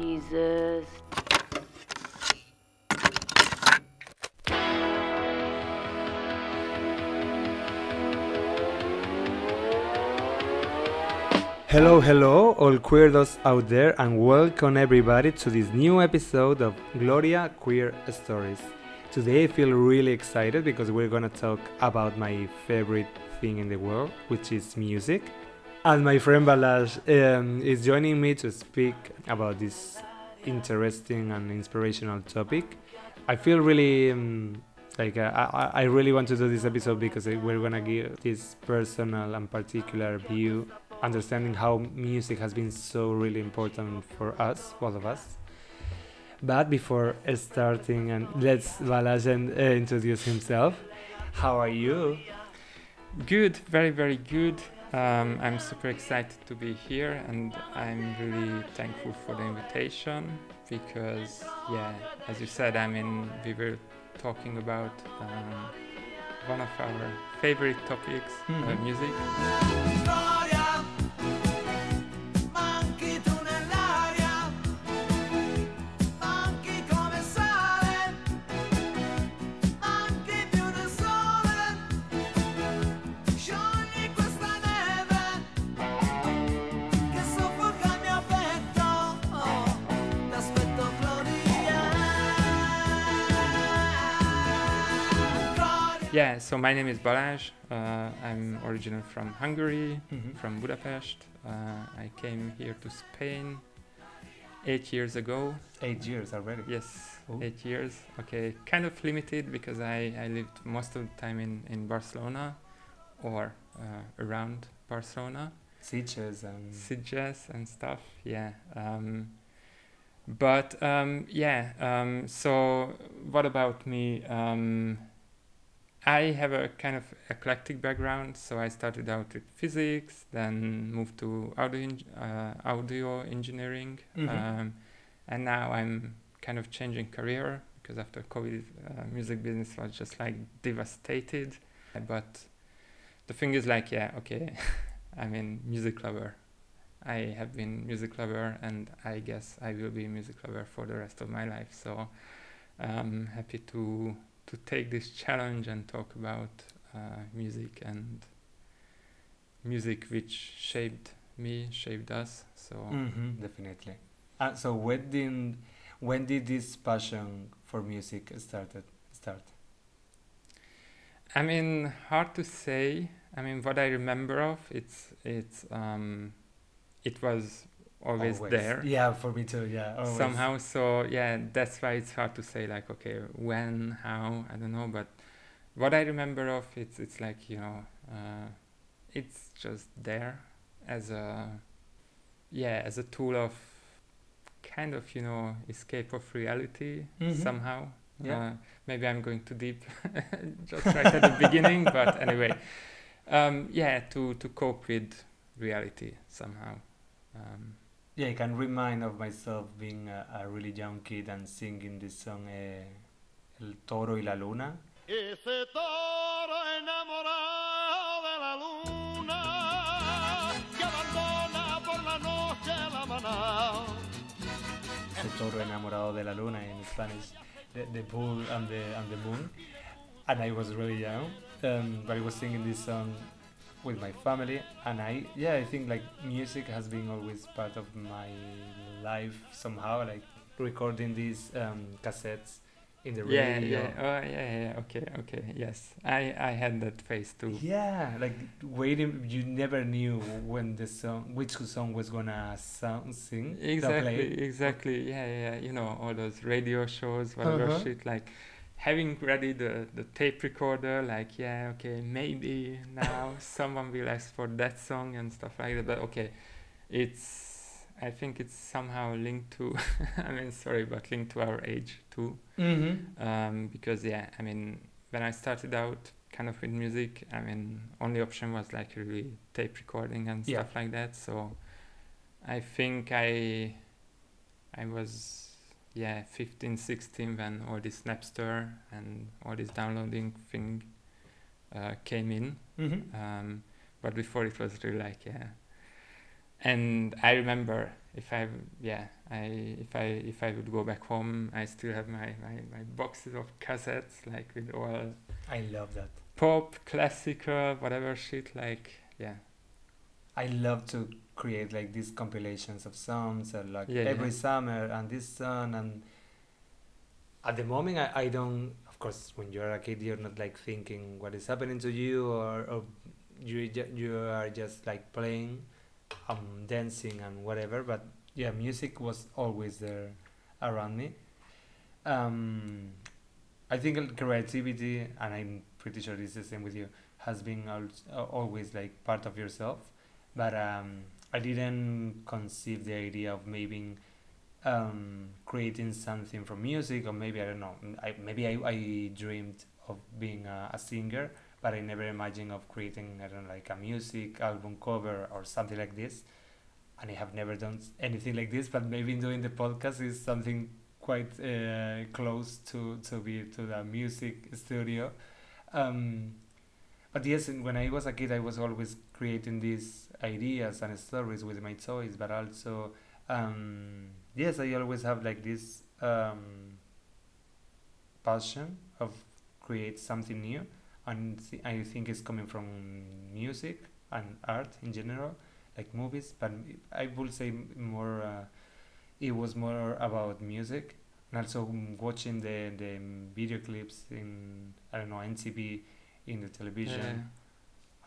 Jesus. Hello, hello, all queerdos out there, and welcome everybody to this new episode of Gloria Queer Stories. Today I feel really excited because we're gonna talk about my favorite thing in the world, which is music. And my friend Balázs um, is joining me to speak about this interesting and inspirational topic. I feel really um, like uh, I, I really want to do this episode because we're gonna give this personal and particular view understanding how music has been so really important for us, all of us. But before starting, and let's Balajan uh, introduce himself. How are you? Good, very, very good. Um, I'm super excited to be here, and I'm really thankful for the invitation because, yeah, as you said, I mean, we were talking about um, one of our favorite topics, Mhm. uh, music. Yeah, so my name is Balázs. Uh, I'm originally from Hungary, Mhm. from Budapest. Uh, I came here to Spain eight years ago. Eight years already. Yes, Oh. eight years. Okay, kind of limited because I, I lived most of the time in, in Barcelona or uh, around Barcelona, Sitges and Sitges and stuff. Yeah. Um, but um, yeah, um, so what about me? Um, I have a kind of eclectic background, so I started out with physics, then moved to audio, uh, audio engineering, Mhm. um, and now I'm kind of changing career because after COVID, uh, music business was just like devastated. But the thing is, like, yeah, okay, I'm a music lover. I have been music lover, and I guess I will be a music lover for the rest of my life. So I'm happy to to take this challenge and talk about uh, music and music which shaped me, shaped us. So hmm definitely. Uh, so when did when did this passion for music started start? I mean, hard to say. I mean, what I remember of it's it's um, it was always, there Yeah, for me too. Yeah, always. somehow. So yeah, that's why it's hard to say like okay when how I don't know. But what I remember of it's it's like you know uh, it's just there as a yeah as a tool of kind of you know escape of reality Mhm. somehow. Yeah. Uh, maybe I'm going too deep just right at the beginning, but anyway, um, yeah, to to cope with reality somehow. Um, Yeah, I can remind of myself being a, a really young kid and singing this song, eh, El Toro y la Luna. Ese toro enamorado de la luna que abandona por la noche la manada. El Toro enamorado de la Luna in Spanish, the, the bull and the and the moon. And I was really young, um, but I was singing this song with my family, and I yeah I think like music has been always part of my life somehow, like recording these um, cassettes in the yeah, radio. yeah, oh, yeah, yeah. Okay, okay. Yes, I I had that phase too. Yeah, like waiting, you never knew when the song, which song was gonna sound, sing, Exactly, play. exactly. Yeah, yeah. You know all those radio shows, whatever Uh-huh. shit. Like having ready the the tape recorder. Like yeah, okay, maybe now someone will ask for that song and stuff like that. But okay, it's. I think it's somehow linked to. I mean, sorry, but linked to our age too. Mm-hmm. um, because yeah i mean when i started out kind of with music i mean only option was like really tape recording and Yeah. stuff like that so i think i i was yeah 15 16 when all this napster and all this downloading thing uh, came in Mm-hmm. um, but before it was really like yeah and I remember if I yeah I if I if I would go back home I still have my, my, my boxes of cassettes like with all I love that. pop classical whatever shit like yeah I love to create like these compilations of songs or like Yeah, every yeah. summer and this song and at the moment I, I don't of course when you're a kid you're not like thinking what is happening to you or, or you you are just like playing um dancing and whatever but yeah music was always there around me um I think creativity and I'm pretty sure it's the same with you has been al- always like part of yourself but um, I didn't conceive the idea of maybe um, creating something from music or maybe I don't know I, maybe I, I dreamed of being a, a singer but I never imagined of creating I don't know, like a music album cover or something like this. And I have never done anything like this but maybe doing the podcast is something quite uh, close to, to be to the music studio. Um, but yes, when I was a kid, I was always creating these ideas and stories with my toys, but also, um, yes, I always have like this um, passion of create something new, and th- I think it's coming from music and art in general, like movies. But I would say more, uh, it was more about music, and also watching the the video clips in I don't know MTV in the television. Yeah.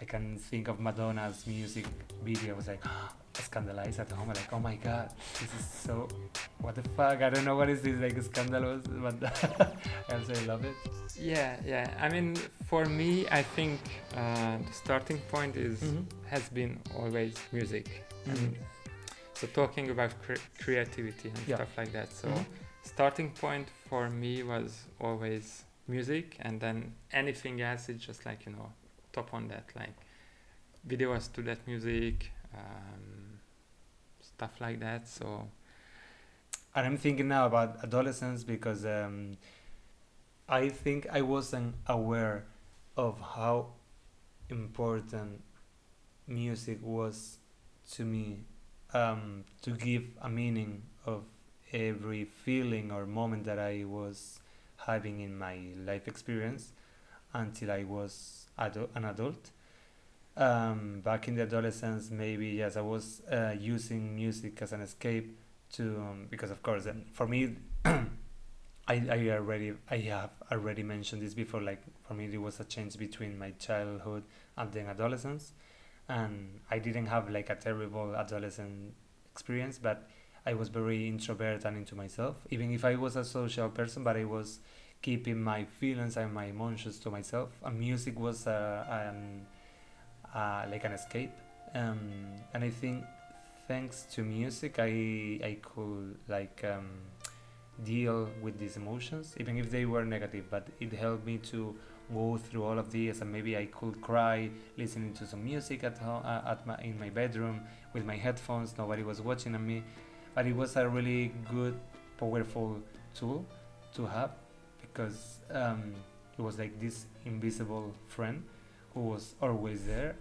I can think of Madonna's music video. I was like scandalized at home. I'm like, oh my god, this is so. What the fuck? I don't know what is this like scandalous, but I also love it. Yeah, yeah. I mean, for me, I think uh, the starting point is Mhm. has been always music. Mhm. And so talking about cre- creativity and Yeah. stuff like that. So Mhm. starting point for me was always music, and then anything else is just like you know top on that, like videos to that music, um, stuff like that. So And I'm thinking now about adolescence because um, I think I wasn't aware of how important music was to me um, to give a meaning of every feeling or moment that I was having in my life experience until I was adu- an adult. Um, back in the adolescence, maybe yes, I was uh, using music as an escape to um, because of course for me I, I already I have already mentioned this before like for me it was a change between my childhood and then adolescence and I didn't have like a terrible adolescent experience but I was very introvert and into myself even if I was a social person but I was keeping my feelings and my emotions to myself. And music was uh, an, uh, like an escape. Um, and I think thanks to music I I could like um, deal with these emotions even if they were negative. But it helped me to go through all of these and maybe I could cry listening to some music at home uh, at my in my bedroom with my headphones. Nobody was watching at me. But it was a really good powerful tool to have because um, it was like this invisible friend who was always there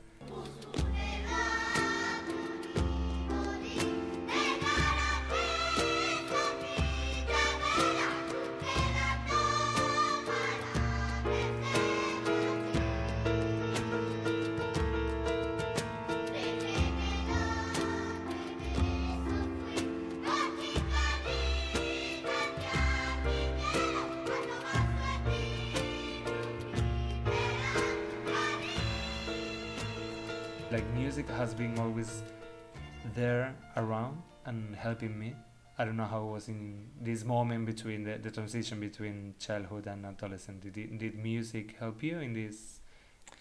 helping me i don't know how it was in this moment between the, the transition between childhood and adolescence. did, did music help you in this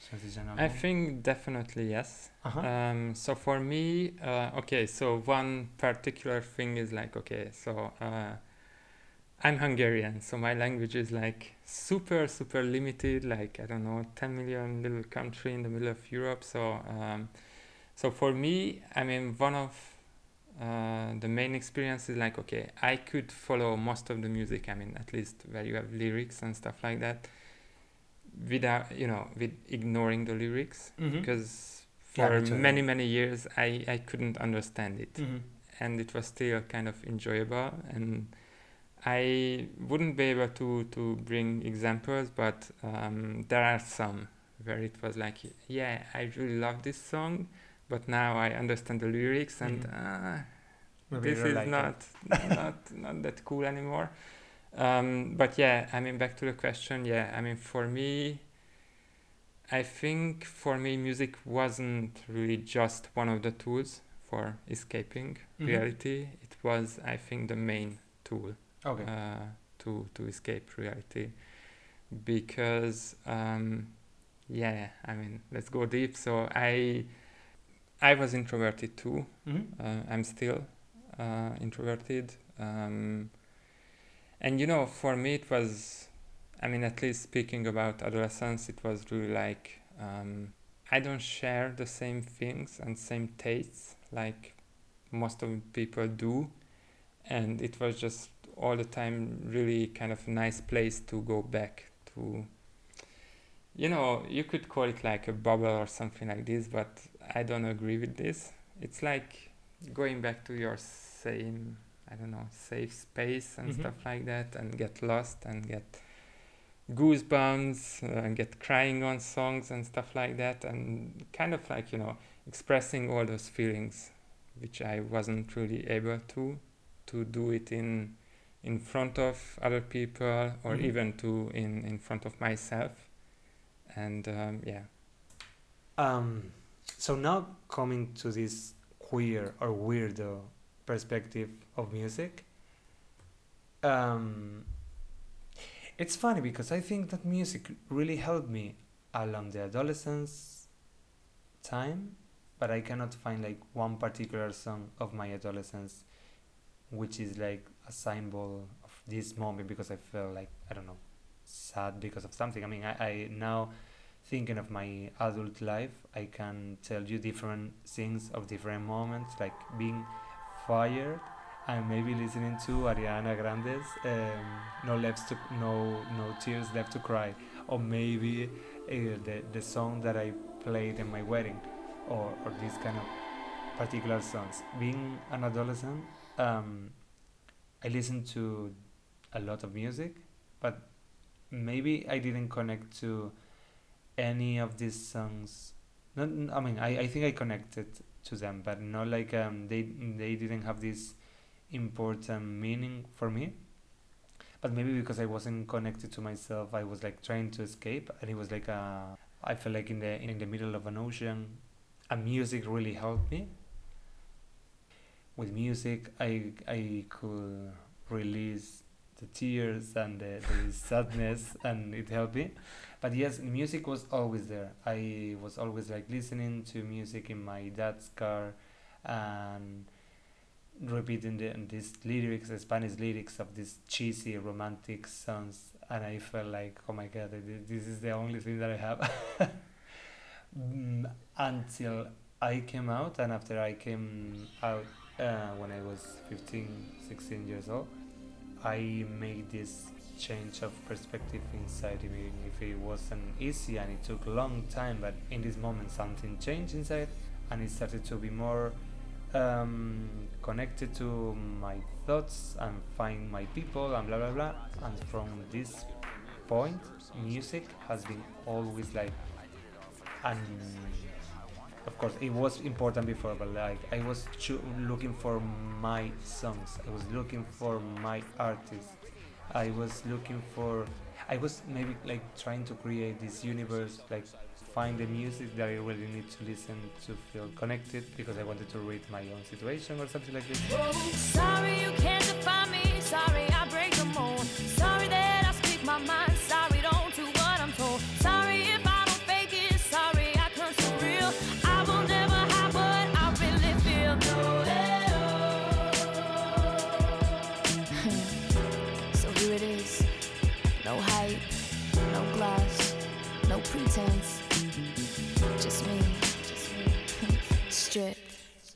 transition I think definitely yes. uh-huh. Um, so for me, uh, okay, so one particular thing is like, okay, so uh, I'm Hungarian, so my language is like super, super limited, like, I don't know, 10 million little country in the middle of Europe. So, um, so for me, I mean, one of uh, the main experience is like, okay, I could follow most of the music, I mean, at least where you have lyrics and stuff like that, without, you know, with ignoring the lyrics Mhm. because for too. many many years I, I couldn't understand it Mm-hmm. and it was still kind of enjoyable and I wouldn't be able to, to bring examples but um, there are some where it was like yeah I really love this song but now I understand the lyrics and Mhm. uh, this is like not not not that cool anymore um, but yeah I mean back to the question yeah I mean for me I think for me music wasn't really just one of the tools for escaping Mhm. reality it was I think the main tool Okay. uh, to to escape reality because um, yeah I mean let's go deep so I I was introverted too Mhm. uh, I'm still uh, introverted. Um, and you know, for me, it was, I mean, at least speaking about adolescence, it was really like um, I don't share the same things and same tastes like most of people do. And it was just all the time really kind of a nice place to go back to. You know, you could call it like a bubble or something like this, but I don't agree with this. It's like going back to your same i don't know safe space and Mhm. stuff like that and get lost and get goosebumps uh, and get crying on songs and stuff like that and kind of like you know expressing all those feelings which i wasn't really able to to do it in in front of other people or Mhm. even to in in front of myself and um, yeah Um, so now coming to this queer or weirdo perspective of music, um, it's funny because I think that music really helped me along the adolescence time, but I cannot find like one particular song of my adolescence which is like a symbol of this moment because I felt like I don't know sad because of something. I mean, I, I now thinking of my adult life, I can tell you different things of different moments, like being fired and maybe listening to Ariana Grande's um, "No Left to No No Tears Left to Cry," or maybe uh, the the song that I played in my wedding, or or these kind of particular songs. Being an adolescent, um, I listened to a lot of music, but maybe I didn't connect to any of these songs. Not, I mean, I, I think I connected to them, but not like um, they they didn't have this important meaning for me. But maybe because I wasn't connected to myself, I was like trying to escape, and it was like a, I felt like in the in the middle of an ocean, and music really helped me. With music, I I could release the tears and the, the sadness, and it helped me. But yes music was always there. I was always like listening to music in my dad's car and repeating the, these lyrics the spanish lyrics of these cheesy romantic songs. And i felt like oh my god th- this is the only thing that i have. Mm, until i came out and after i came out uh, when i was 15 16 years old i made this change of perspective inside even if it wasn't easy and it took a long time but in this moment something changed inside and it started to be more um, connected to my thoughts and find my people and blah blah blah. And from this point music has been always like of course it was important before but like i was looking for my songs i was looking for my artists I was looking for I was maybe like trying to create this universe like find the music that I really need to listen to feel connected because I wanted to read my own situation or something like this. Sorry you can't define me. Sorry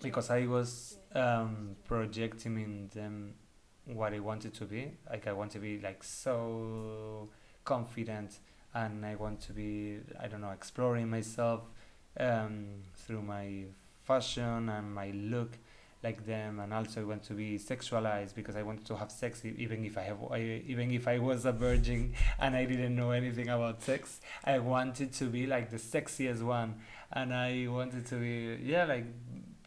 because I was um, projecting in them what I wanted to be. Like I want to be like so confident, and I want to be I don't know exploring myself um, through my fashion and my look like them and also I want to be sexualized because I wanted to have sex even if I have I, even if I was a virgin and I didn't know anything about sex I wanted to be like the sexiest one and I wanted to be yeah like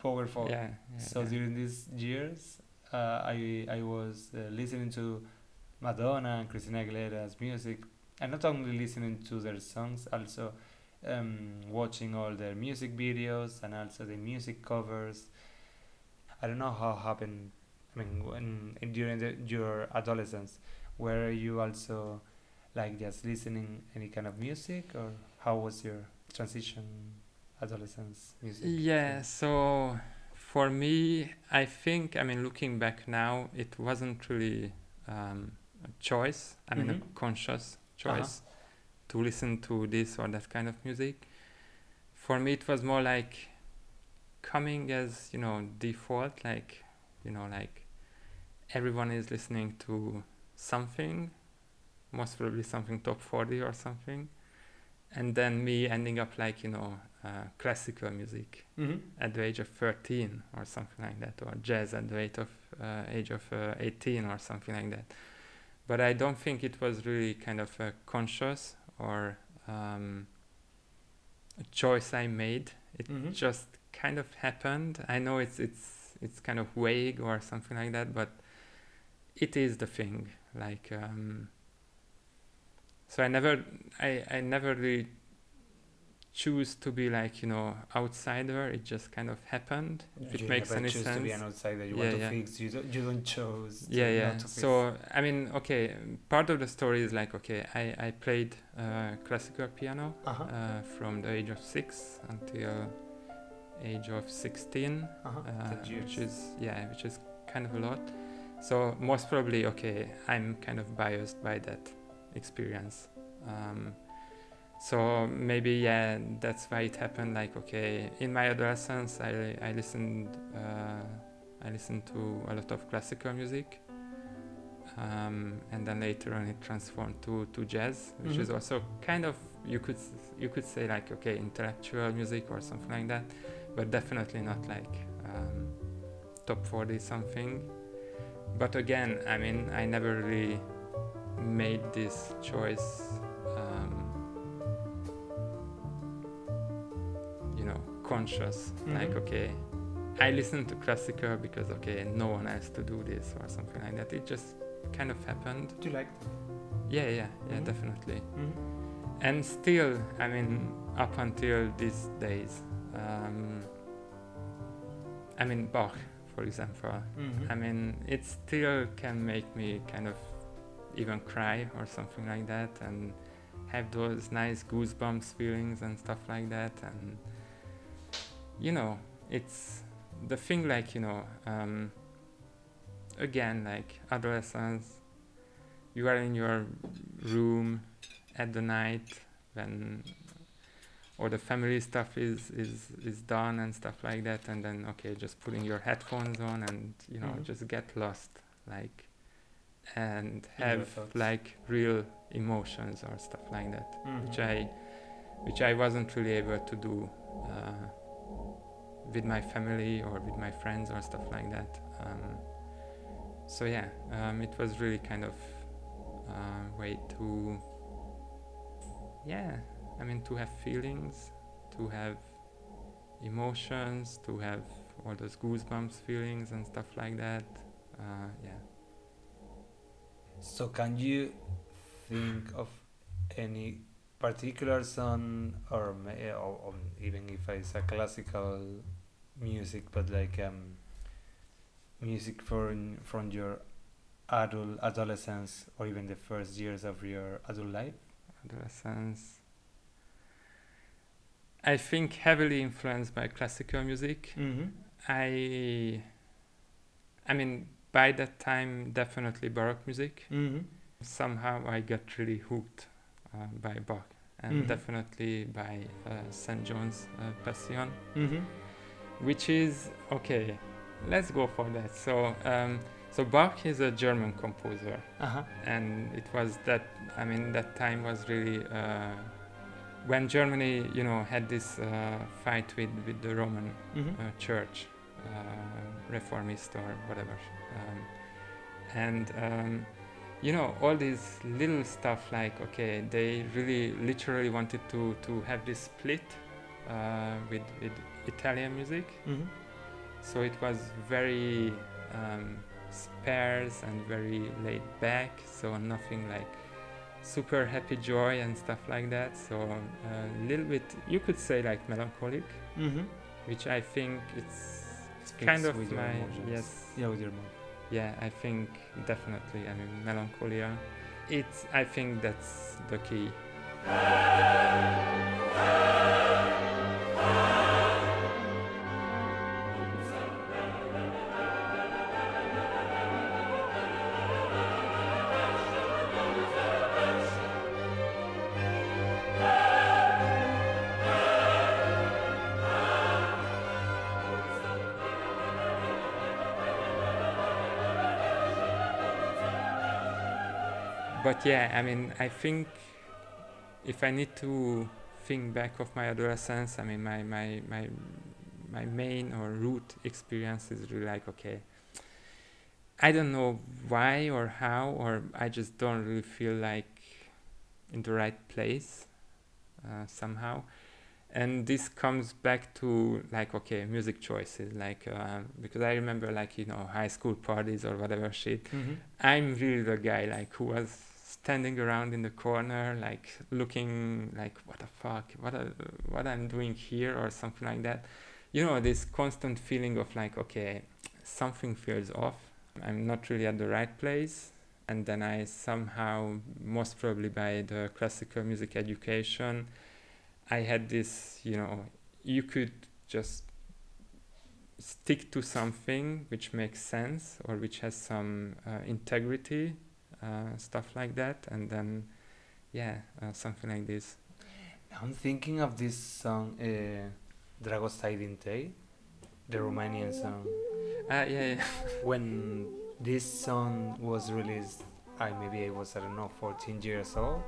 powerful yeah, yeah, so yeah. during these years, uh, I I was uh, listening to Madonna and Christina Aguilera's music, and not only listening to their songs, also um, watching all their music videos and also the music covers. I don't know how happened. I mean, when during the, your adolescence, were you also like just listening any kind of music, or how was your transition, adolescence music? Yeah, so for me, I think, I mean, looking back now, it wasn't really um, a choice, I mean, a Mhm. conscious Uh-huh. choice to listen to this or that kind of music. For me, it was more like coming as, you know, default, like, you know, like everyone is listening to something, most probably something top 40 or something. And then me ending up like, you know, uh, classical music Mm-hmm. at the age of 13 or something like that, or jazz at the age of, uh, age of uh, 18 or something like that. But I don't think it was really kind of a conscious or um, a choice I made. It Mhm. just kind of happened. I know it's it's it's kind of vague or something like that, but it is the thing. Like um, so, I never I I never really choose to be like you know outsider. It just kind of happened. If it you makes any choose sense. to be an outsider. You Yeah, want to yeah. fix. You don't. You don't yeah yeah not to fix. so i mean okay part of the story is like okay i i played uh, classical piano Uh-huh. uh, from the age of six until age of 16 uh-huh. uh, which is yeah which is kind of a lot so most probably okay i'm kind of biased by that experience um, so maybe yeah that's why it happened like okay in my adolescence i i listened uh, i listened to a lot of classical music um, and then later on it transformed to to jazz which is Mhm. also kind of you could you could say like okay intellectual music or something like that but definitely not like um, top 40 something but again i mean i never really made this choice conscious like Mhm. okay i listen to classical because okay no one has to do this or something like that it just kind of happened Do you like? yeah yeah yeah Mhm. definitely Mm-hmm. and still i mean up until these days um, i mean bach for example Mm-hmm. i mean it still can make me kind of even cry or something like that and have those nice goosebumps feelings and stuff like that and you know it's the thing like you know um, again like adolescence you are in your room at the night when all the family stuff is is is done and stuff like that and then okay just putting your headphones on and you know Mhm. just get lost like and have like real emotions or stuff like that which Mhm. I which I wasn't really able to do uh, with my family or with my friends or stuff like that. Um, so yeah, um, it was really kind of uh, way to yeah, I mean to have feelings, to have emotions, to have all those goosebumps feelings and stuff like that. Uh, yeah. So can you think of any particular song or, or, or even if it's a classical music but like um music from from your adult adolescence or even the first years of your adult life adolescence. I think heavily influenced by classical music. mm-hmm. I, I mean, by that time, definitely Baroque music. Mm-hmm. Somehow I got really hooked uh, by Bach and Mhm. definitely by uh, St. John's uh, Passion, Mm-hmm. Which is okay. Let's go for that. So, um, so Bach is a German composer, Uh-huh. and it was that. I mean, that time was really uh, when Germany, you know, had this uh, fight with, with the Roman Mhm. uh, church, uh, reformist or whatever. Um, and um, you know, all these little stuff like okay, they really literally wanted to to have this split uh, with with Italian music. Mhm. So it was very um, sparse and very laid back. So nothing like super happy joy and stuff like that. So a little bit, you could say like melancholic, Mhm. which I think it's kind of my emotions. yes Yeah, with your mom. yeah I think definitely I mean melancholia. It's I think that's the key. But yeah, I mean, I think if I need to think back of my adolescence, I mean, my my my my main or root experience is really like okay. I don't know why or how, or I just don't really feel like in the right place uh, somehow. And this comes back to like okay, music choices, like uh, because I remember like you know high school parties or whatever shit. Mhm. I'm really the guy like who was standing around in the corner, like looking like what the fuck, what a, what I'm doing here or something like that. You know, this constant feeling of like, okay, something feels off. I'm not really at the right place. And then I somehow, most probably by the classical music education, I had this, you know, you could just stick to something which makes sense or which has some uh, integrity, stuff like that, and then, yeah, uh, something like this. I'm thinking of this song, uh, Dragostea Din Tei, the Romanian song. Uh, yeah, yeah. When this song was released, I maybe I was I don't know 14 years old,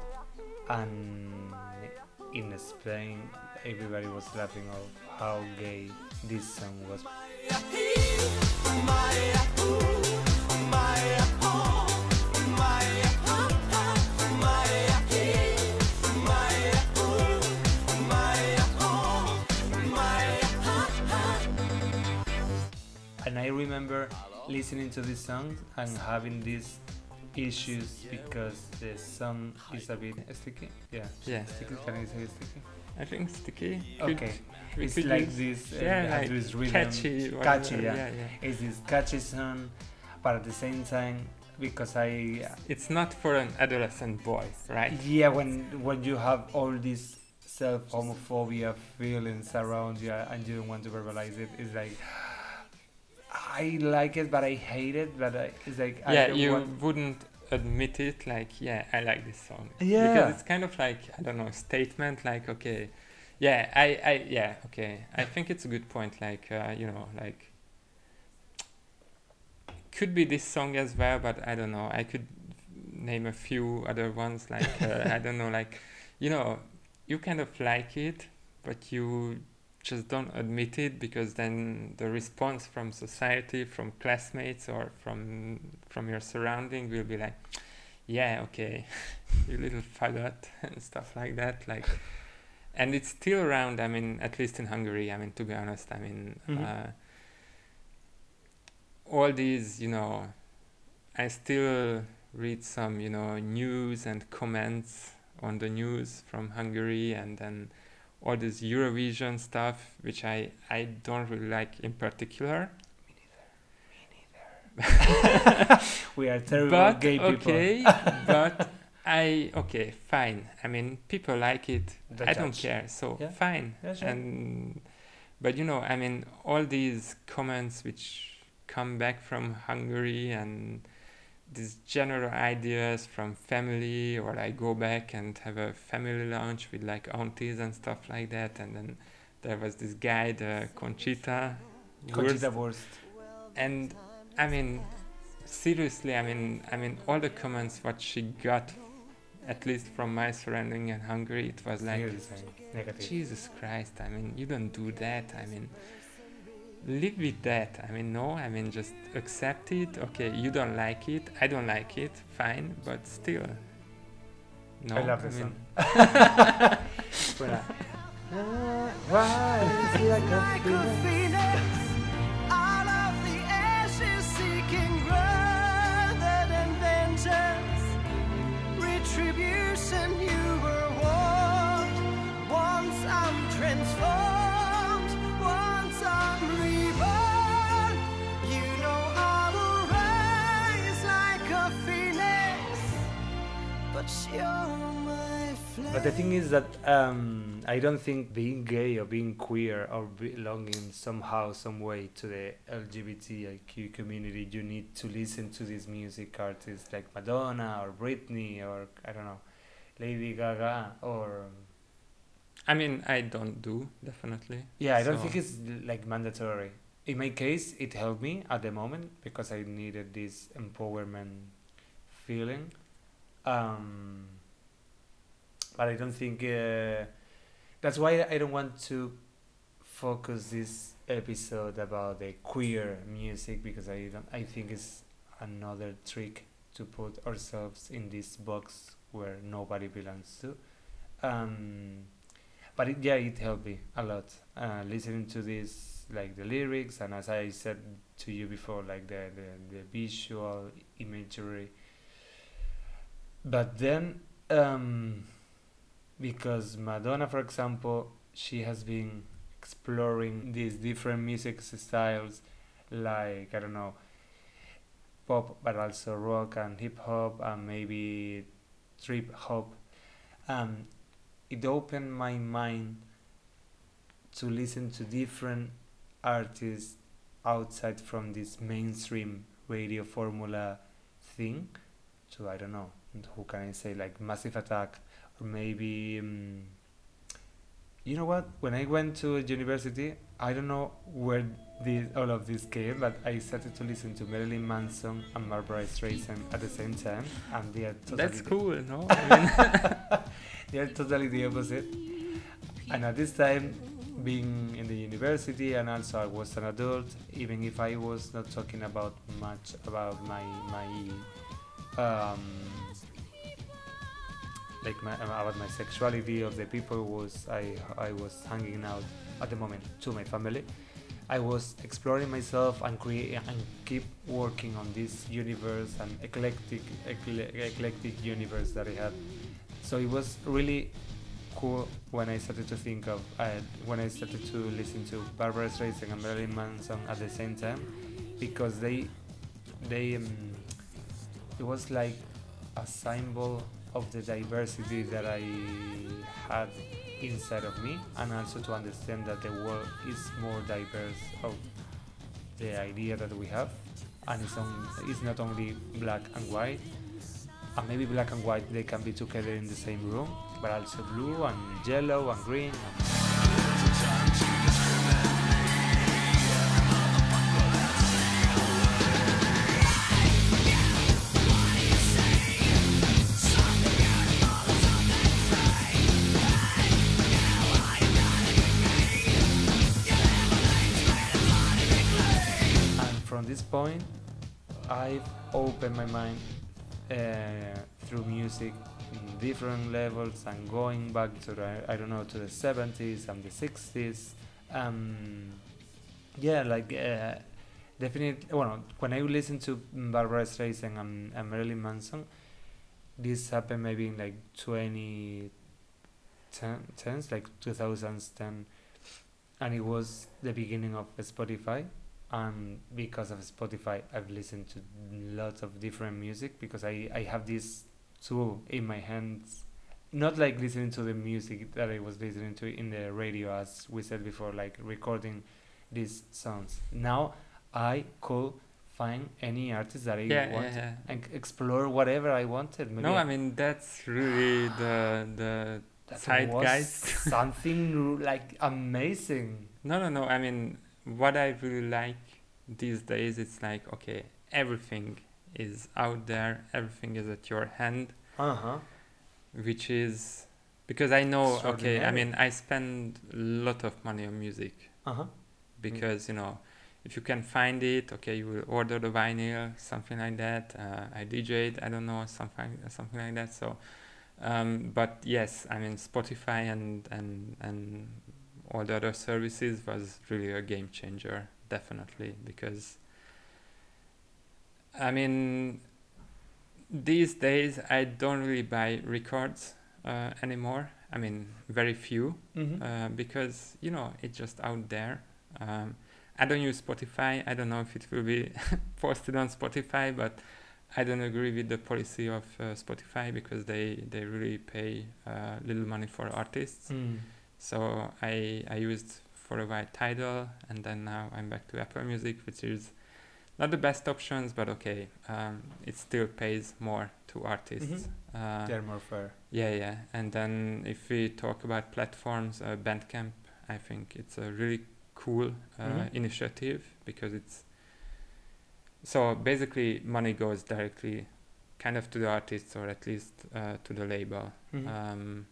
and in Spain everybody was laughing of how gay this song was. Remember listening to this song and having these issues because the song is a bit sticky. Yeah, Yeah. sticky. Can I say sticky? I think sticky. Okay, we it's could like use- this. Uh, yeah, like this rhythm. catchy, catchy, yeah. yeah, yeah. It's this catchy song, but at the same time, because I It's not for an adolescent boy, right? yeah, when when you have all these self homophobia feelings around you and you don't want to verbalize it, it's like I like it, but I hate it. But I, it's like I yeah, don't you want- wouldn't admit it. Like, yeah, I like this song. Yeah. Because it's kind of like I don't know statement. Like, okay, yeah, I, I, yeah, okay. I think it's a good point. Like, uh, you know, like could be this song as well, but I don't know. I could name a few other ones. Like, uh, I don't know. Like, you know, you kind of like it, but you just don't admit it because then the response from society from classmates or from from your surrounding will be like yeah okay you little faggot and stuff like that like and it's still around i mean at least in hungary i mean to be honest i mean Mhm. uh, all these you know i still read some you know news and comments on the news from hungary and then all this Eurovision stuff, which I, I don't really like in particular. Me neither. Me neither. we are terrible but gay people. okay, but I okay, fine. I mean, people like it. The I don't care. So Yeah. fine. Yeah, sure. And but you know, I mean, all these comments which come back from Hungary and these general ideas from family, or I go back and have a family lunch with like aunties and stuff like that, and then there was this guy, the Conchita. Conchita Wurst, and I mean, seriously, I mean, I mean, all the comments what she got at least from my surrounding in Hungary, it was like, Nearly the same. Negative. Jesus Christ, I mean, you don't do that. I mean, live with that. I mean, no, I mean, just accept it. Okay, you don't like it. I don't like it. Fine, but still. No, I love this mean, song. Voilà. Like a phoenix, out of but you're my flesh. But the thing is that um, I don't think being gay or being queer or belonging somehow, some way to the LGBTIQ community, you need to listen to these music artists like Madonna or Britney or I don't know, Lady Gaga or I mean, I don't do definitely. yeah. I don't So- think it's like mandatory. In my case, it helped me at the moment because I needed this empowerment feeling. Um, but I don't think uh, that's why I don't want to focus this episode about the queer music because I don't I think it's another trick to put ourselves in this box where nobody belongs to. Um, but it, yeah, it helped me a lot uh, listening to this, like the lyrics, and as I said to you before, like the the, the visual imagery. But then, um, because Madonna, for example, she has been exploring these different music styles, like I don't know, pop, but also rock and hip hop, and maybe trip hop. Um, it opened my mind to listen to different artists outside from this mainstream radio formula thing to I don't know who can I say like Massive Attack or maybe um, you know what when I went to university I don't know where this, all of this came but I started to listen to Marilyn Manson and Barbra Streisand at the same time and they are totally That's cool, no? I mean, they are totally the opposite. And at this time, being in the university and also I was an adult, even if I was not talking about much about my my um, like my about my sexuality of the people was I I was hanging out at the moment to my family. I was exploring myself and create and keep working on this universe and eclectic ecle- eclectic universe that I had. So it was really cool when I started to think of uh, when I started to listen to Barbra Streisand and Marilyn Manson at the same time because they they um, it was like a symbol of the diversity that I had inside of me and also to understand that the world is more diverse of the idea that we have and it's, on, it's not only black and white and maybe black and white they can be together in the same room but also blue and yellow and green opened my mind uh, through music in different levels and going back to the, i don't know to the 70s and the 60s um, yeah like uh, definitely well when i listen to barbra streisand and, and marilyn manson this happened maybe in like 2010 10s like 2010 and it was the beginning of spotify and because of Spotify, I've listened to lots of different music because I, I have this tool in my hands. Not like listening to the music that I was listening to in the radio, as we said before, like recording these songs. Now I could find any artist that I yeah, want yeah, yeah. and explore whatever I wanted. Maybe No, I mean that's really the the that zeitgeist. was something like amazing. No, no, no. I mean, what I really like these days, it's like, okay, everything is out there, everything is at your hand. Uh huh. which is because I know okay I mean I spend a lot of money on music Uh huh. because you know if you can find it okay you will order the vinyl something like that uh, I DJed I don't know something something like that so um, but yes I mean Spotify and and and all the other services was really a game changer definitely because I mean these days I don't really buy records uh, anymore I mean very few Mm-hmm. uh, because you know it's just out there. Um, I don't use Spotify. I don't know if it will be posted on Spotify, but I don't agree with the policy of uh, Spotify because they they really pay uh, little money for artists. Mm. So I I used for a while Tidal, and then now I'm back to Apple Music, which is not the best options, but okay. Um, it still pays more to artists. Uh, They're more fair. yeah, yeah. And then if we talk about platforms, uh, Bandcamp, I think it's a really cool uh, Mhm. initiative because it's so basically money goes directly kind of to the artists or at least uh, to the label. Mhm. Um,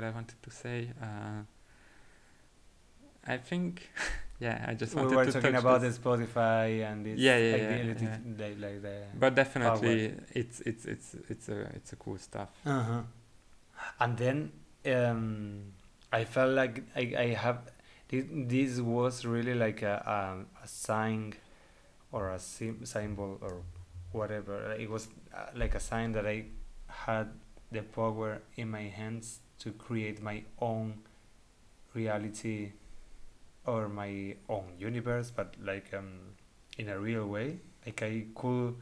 what I wanted to say, uh, I think, yeah, I just we were to talking about this. the Spotify and this Yeah, yeah, yeah, ideality, yeah. Like, like the. But definitely, it's it's it's it's a it's a cool stuff. Uh-huh. And then um, I felt like I, I have this, this was really like a, a, a sign or a sim- symbol or whatever. It was uh, like a sign that I had the power in my hands to create my own reality or my own universe, but like um, in a real way. Like I could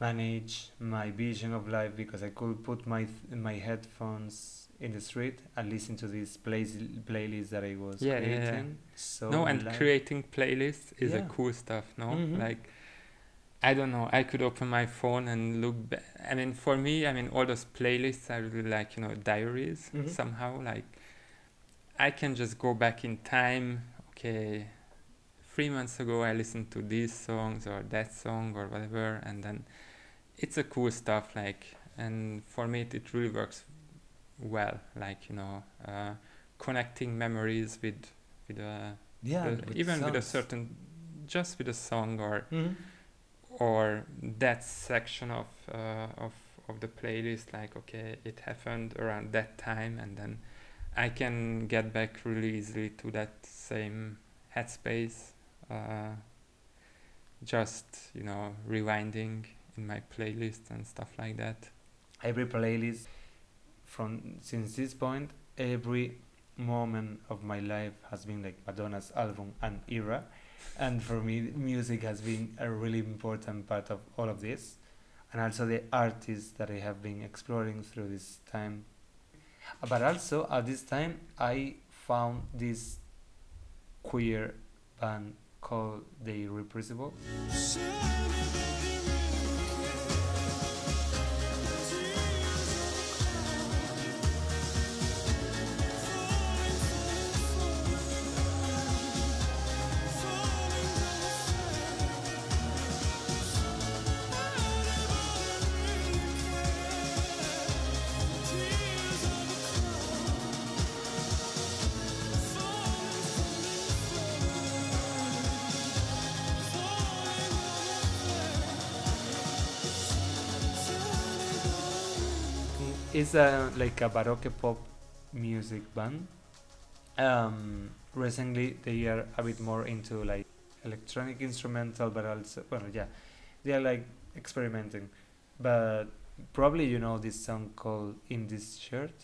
manage my vision of life because I could put my th- my headphones in the street and listen to this play- playlist that I was Yeah, yeah, yeah. creating. So no, and creating playlists is a cool stuff. No, Mhm. like I don't know. I could open my phone and look. Ba- I mean, for me, I mean, all those playlists are really like you know diaries Mhm. somehow. Like I can just go back in time. Okay, three months ago I listened to these songs or that song or whatever, and then it's a cool stuff. Like, and for me, it, it really works well. Like you know, uh, connecting memories with with a yeah, with- with even with a certain just with a song or Mhm. Or that section of uh, of of the playlist like okay it happened around that time and then I can get back really easily to that same headspace uh, just you know rewinding in my playlist and stuff like that. Every playlist from since this point every moment of my life has been like madonna's album and era and for me music has been a really important part of all of this and also the artists that i have been exploring through this time. But also at this time i found this queer band called the irrepressible It's a like a baroque pop music band. Um, recently they are a bit more into like electronic instrumental, but also well, yeah, they are like experimenting. But probably you know this song called "In This Shirt."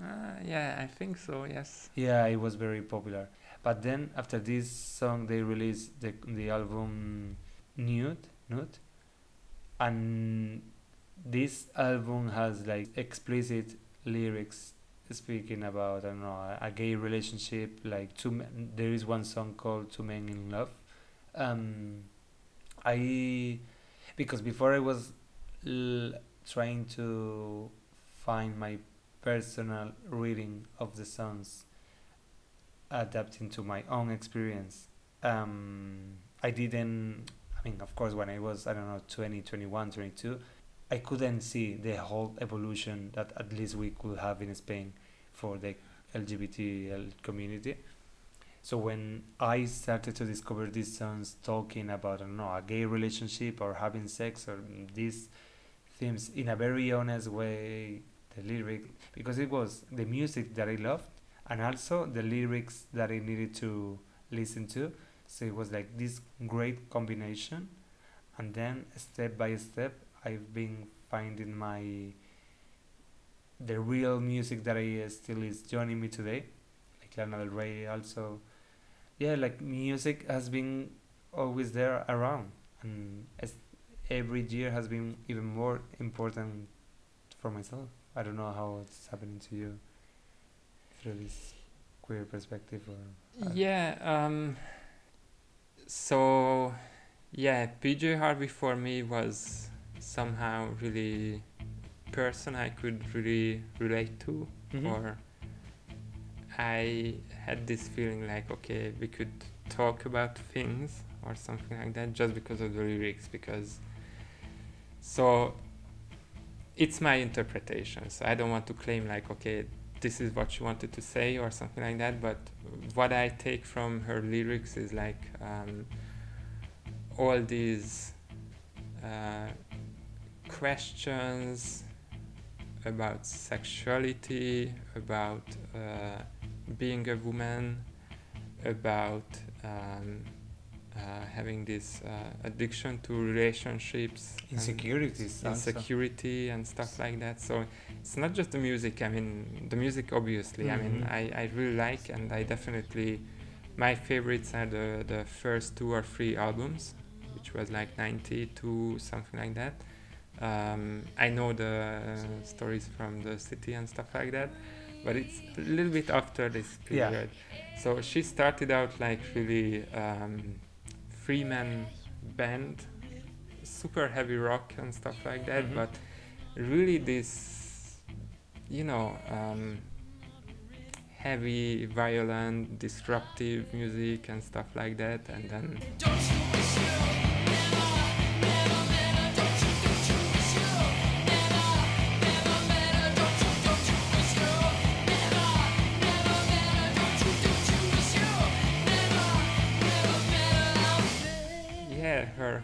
uh, yeah I think so yes Yeah, it was very popular. But then after this song, they released the the album Nude, Nude, and this album has like explicit lyrics speaking about I don't know a, gay relationship. Like two, men, there is one song called Two Men in Love. Um, I because before I was l- trying to find my personal reading of the songs adapting to my own experience um, i didn't i mean of course when i was i don't know 20 21 22 I couldn't see the whole evolution that at least we could have in Spain for the LGBT community. So when I started to discover these songs talking about I don't know a gay relationship or having sex or these themes in a very honest way, the lyric because it was the music that I loved and also the lyrics that I needed to listen to. So it was like this great combination, and then step by step, I've been finding my the real music that I still is joining me today, like Lana Del Rey. Also, yeah, like music has been always there around, and as every year has been even more important for myself. I don't know how it's happening to you through this queer perspective, or uh, Yeah. Um, so, yeah, PJ Harvey for me was somehow really person I could really relate to, Mhm. or I had this feeling like, okay, we could talk about things or something like that just because of the lyrics, because so it's my interpretation. So I don't want to claim like, okay, this is what she wanted to say or something like that. But what I take from her lyrics is like um, all these uh, questions about sexuality, about uh, being a woman, about um, uh, having this uh, addiction to relationships, and insecurities. also. insecurity and stuff like that. So it's not just the music. I mean, the music obviously. I mean, Mhm. I, I really like and I definitely my favorites are the the first two or three albums, which was like '92 something like that. Um, I know the uh, stories from the city and stuff like that, but it's a little bit after this Yeah. period. So she started out like really um, three man band, super heavy rock and stuff like that, Mhm. but really this, you know, um, heavy, violent, disruptive music and stuff like that, and then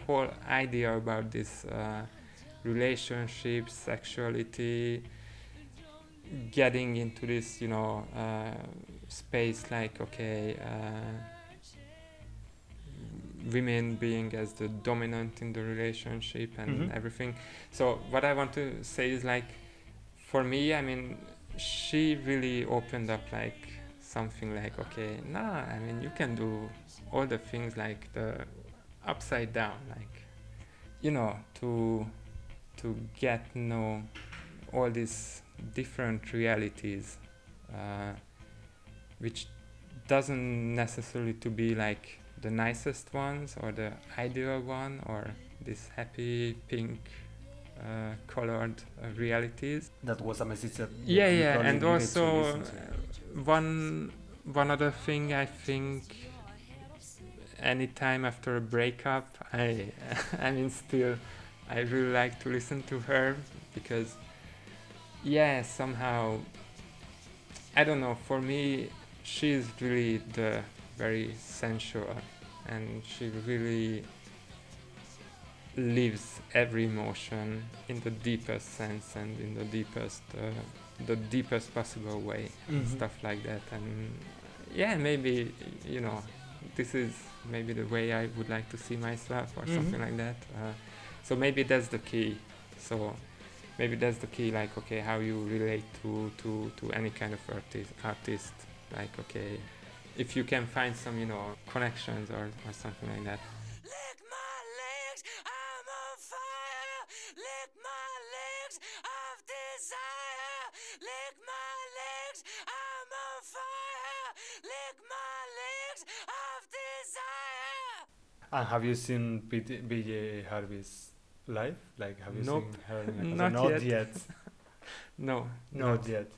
whole idea about this uh, relationship, sexuality, getting into this, you know, uh, space like okay, uh, women being as the dominant in the relationship and Mhm. everything. So what I want to say is like, for me, I mean, she really opened up like something like okay, nah, I mean, you can do all the things like the upside down, like you know, to to get know all these different realities, uh, which doesn't necessarily to be like the nicest ones or the ideal one or this happy pink uh, colored uh, realities. That was a message that Yeah, yeah, and also one one other thing I think anytime after a breakup I I mean still I really like to listen to her because yeah somehow I don't know for me she's really the very sensual and she really lives every emotion in the deepest sense and in the deepest uh, the deepest possible way Mhm. stuff like that and yeah maybe you know this is maybe the way i would like to see myself or something Mhm. like that uh, so maybe that's the key so maybe that's the key like okay how you relate to to to any kind of artist artist like okay if you can find some you know connections or, or something like that Lick my legs, I'm on fire. Lick my legs of desire. Lick my legs, I'm on fire. Lick my legs of desire. And have you seen PJ PJ Harvey's live? Like, have you Nope. seen her? in a Not yet. yet. no Not yet.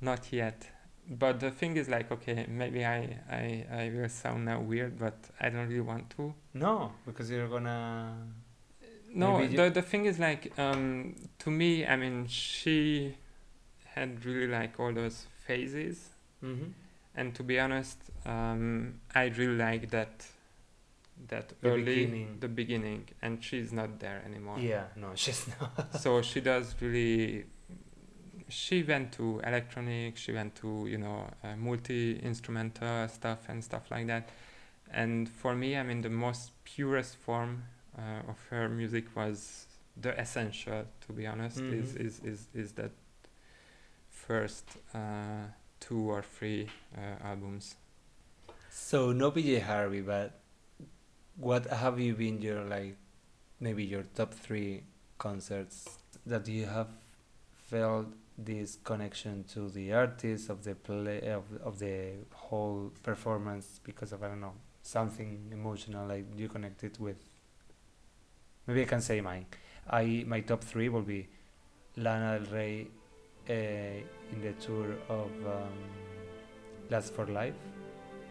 Not yet. But the thing is like okay, maybe I, I, I will sound now weird, but I don't really want to. No, because you're gonna. No, the the thing is like um, to me, I mean, she had really like all those phases, Mm-hmm. and to be honest, um, I really like that that The early beginning. the beginning, and she's not there anymore. Yeah, no, she's not. so she does really. She went to electronic. She went to you know uh, multi instrumental stuff and stuff like that. And for me, I mean, the most purest form uh, of her music was the essential. To be honest, is, Mhm. is is is that first uh, two or three uh, albums. So no PJ Harvey, but what have you been your like maybe your top three concerts that you have felt this connection to the artist of the play of, of the whole performance because of I don't know something emotional like you connected with maybe I can say mine I my top three will be Lana Del Rey uh, in the tour of um, Lust for Life.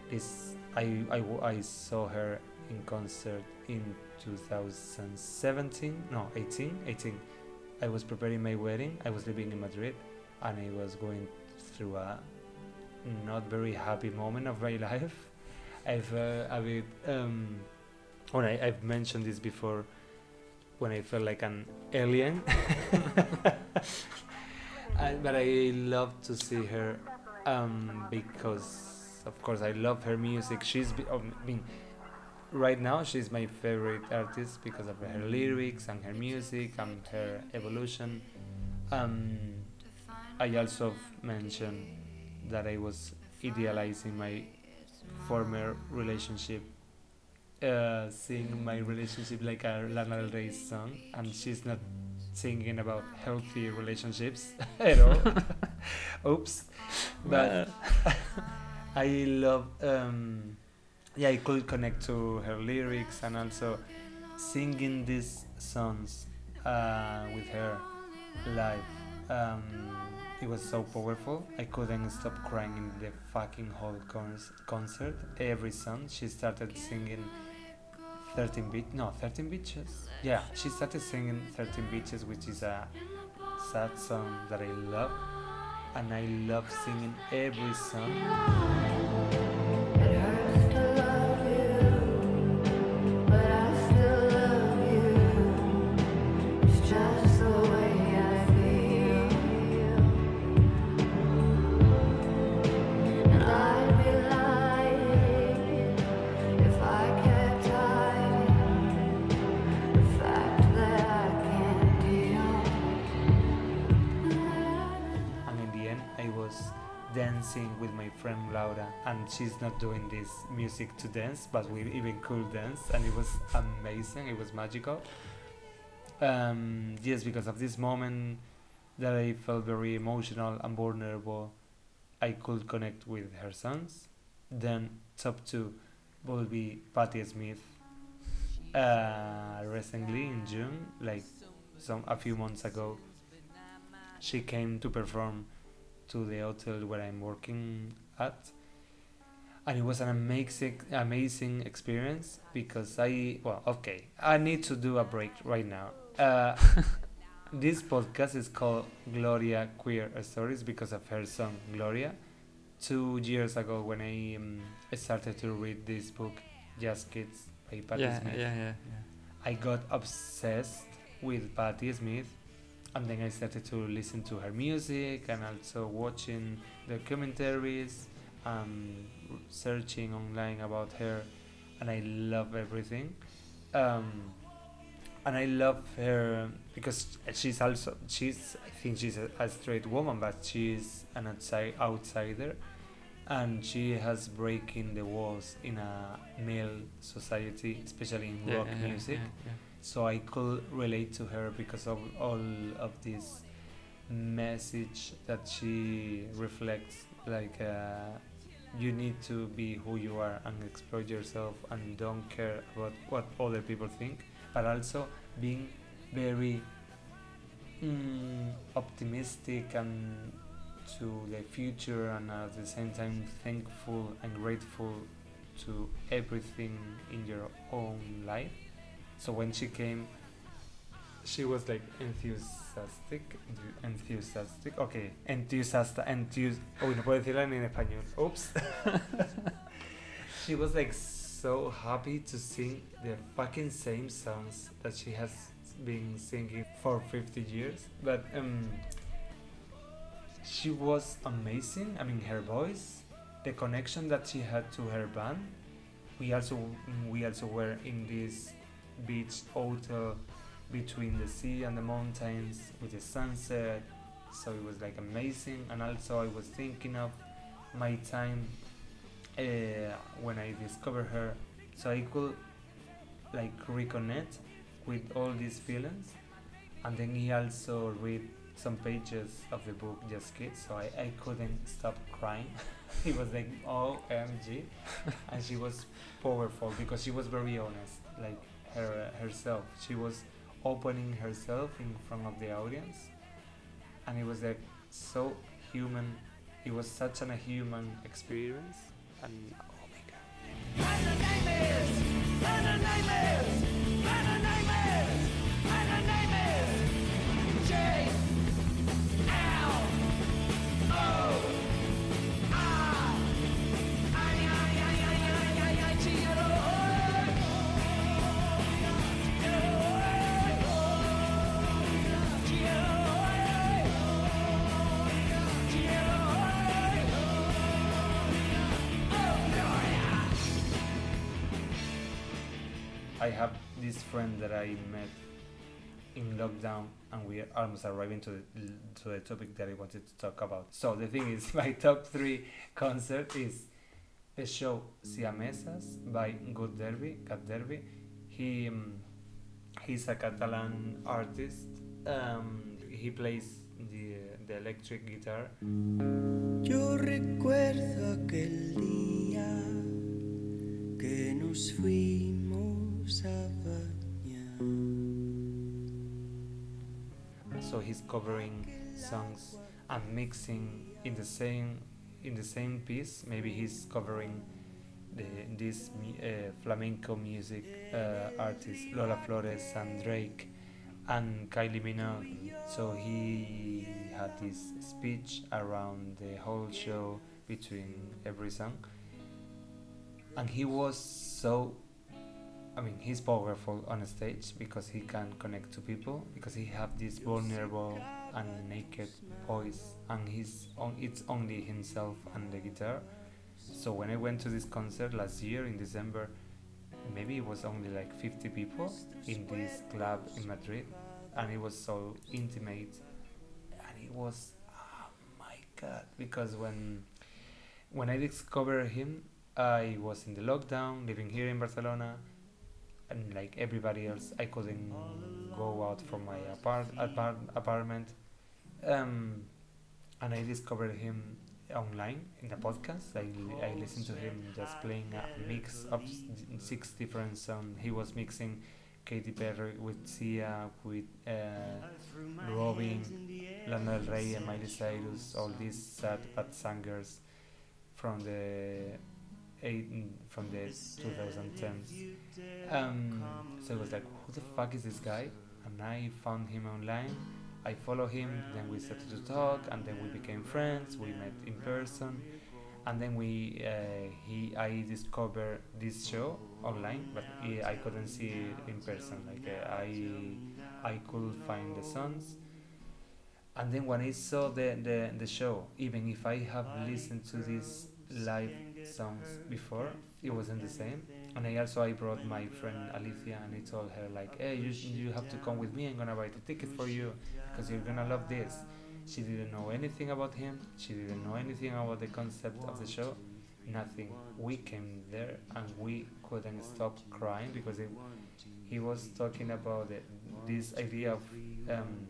This I, I, I saw her in concert in 2017 no 18 18 I was preparing my wedding I was living in Madrid and I was going through a not very happy moment of my life. I felt a bit um when I, I've mentioned this before when I felt like an alien and, but I love to see her um, because of course I love her music. She's be- I mean right now she's my favorite artist because of her lyrics and her music and her evolution. Um, I also mentioned that I was idealizing my former relationship, uh, seeing my relationship like a Lana Del Rey song, and she's not singing about healthy relationships at all. Oops. But I love, um, yeah, I could connect to her lyrics and also singing these songs uh, with her live. Um, it was so powerful. I couldn't stop crying in the fucking whole cons- concert. Every song she started singing 13 beat no 13 beaches? Yeah she started singing 13 beaches which is a sad song that i love and i love singing every song and she's not doing this music to dance but we even could dance and it was amazing it was magical. Um, yes because of this moment that i felt very emotional and vulnerable i could connect with her songs. Then top two will be patti smith uh, recently in june like some a few months ago. She came to perform to the hotel where I'm working at, and it was an amazing, amazing experience because I well, okay, I need to do a break right now. Uh, this podcast is called Gloria Queer Stories because of her song Gloria. Two years ago, when I, um, I started to read this book, Just Kids by Patti yeah, Smith, yeah, yeah, yeah. I got obsessed with Patti Smith and then I started to listen to her music and also watching documentaries um, searching online about her and I love everything. Um, and I love her because she's also she's I think she's a, a straight woman but she's an outside outsider. And she has breaking the walls in a male society especially in Yeah, rock yeah, music. yeah. so I could relate to her because of all of this message that she reflects like uh, you need to be who you are and explore yourself and don't care about what other people think but also being very mm, optimistic and to the future and at the same time thankful and grateful to everything in your own life. So when she came she was like enthusiastic, enthusiastic, okay, enthusiasta, enthus. Uy, no puedo decirla en español. Oops. she was like so happy to sing the fucking same songs that she has been singing for 50 years. But um, she was amazing. I mean, her voice, the connection that she had to her band. We also we also were in this beach hotel between the sea and the mountains with the sunset. So it was like amazing. And also I was thinking of my time uh, when I discovered her, so I could like reconnect with all these feelings. And then he also read some pages of the book Just Kids, so I, I couldn't stop crying. he was like, OMG. and she was powerful because she was very honest, like her herself. She was opening herself in front of the audience. And it was like so human. It was such an, a human experience. And oh my god. I have this friend that I met in lockdown, and we are almost arriving to the, to the topic that I wanted to talk about. So the thing is, my top three concert is the show Siamesas by Good Derby, Cat Derby. He um, he's a Catalan artist. Um, he plays the the electric guitar. Yo recuerdo aquel día que nos fuimos. So he's covering songs and mixing in the same in the same piece. Maybe he's covering the, this uh, flamenco music uh, artists Lola Flores and Drake and Kylie Minogue. So he had this speech around the whole show between every song. And he was so I mean, he's powerful on a stage because he can connect to people because he have this vulnerable and naked voice, and he's on. It's only himself and the guitar. So when I went to this concert last year in December, maybe it was only like 50 people in this club in Madrid, and it was so intimate, and it was, oh my god! Because when when I discovered him, I was in the lockdown, living here in Barcelona and like everybody else i couldn't go out from my apart, apart apartment. Um, and i discovered him online in a podcast. I, I listened to him just playing a mix of six different songs. He was mixing Katy Perry with Sia with uh, Robyn Lana Del Rey and Miley Cyrus all these sad bad singers from the eight, from the 2010s um, so it was like, who the fuck is this guy? And I found him online. I follow him. Then we started to talk, and then we became friends. We met in person, and then we uh, he I discovered this show online, but he, I couldn't see it in person. Like uh, I I could find the songs. And then when I saw the, the, the show, even if I have listened to this live songs before, it wasn't the same. and I also I brought my friend Alicia and I told her like hey you, you have to come with me I'm gonna buy the ticket for you because you're gonna love this. she didn't know anything about him she didn't know anything about the concept of the show nothing. we came there and we couldn't stop crying because it, he was talking about the, this idea of um,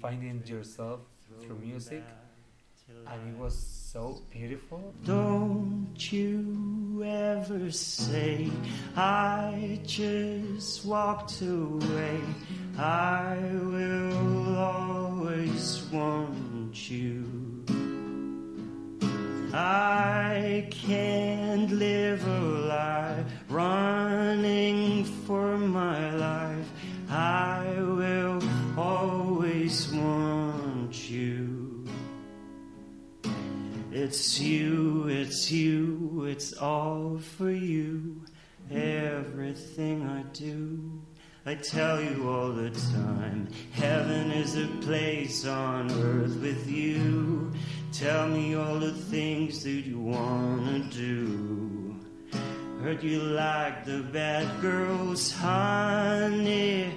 finding yourself through music and it was so beautiful Don't you ever say I just walked away. I will always want you. I can't live a lie running for my life. I will It's you, it's you, it's all for you. Everything I do, I tell you all the time. Heaven is a place on earth with you. Tell me all the things that you wanna do. Heard you like the bad girls, honey.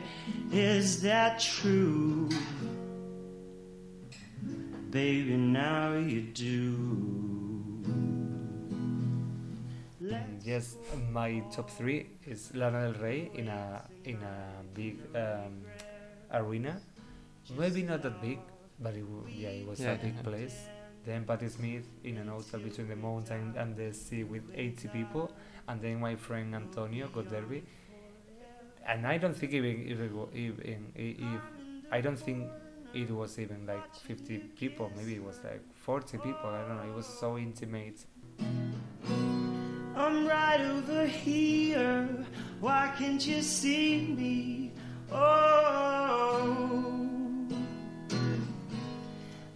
Is that true? Baby, now you do. Yes, my top three is Lana Del Rey in a in a big um, arena. Maybe not that big, but it, w- yeah, it was Yeah, a big yeah. place. Then Patti Smith in an hotel between the mountain and the sea with 80 people, and then my friend Antonio Goderby. And I don't think even if, it wa- even i- if I don't think it was even like 50 people. Maybe it was like 40 people. I don't know. It was so intimate. I'm right over here. Why can't you see me? Oh,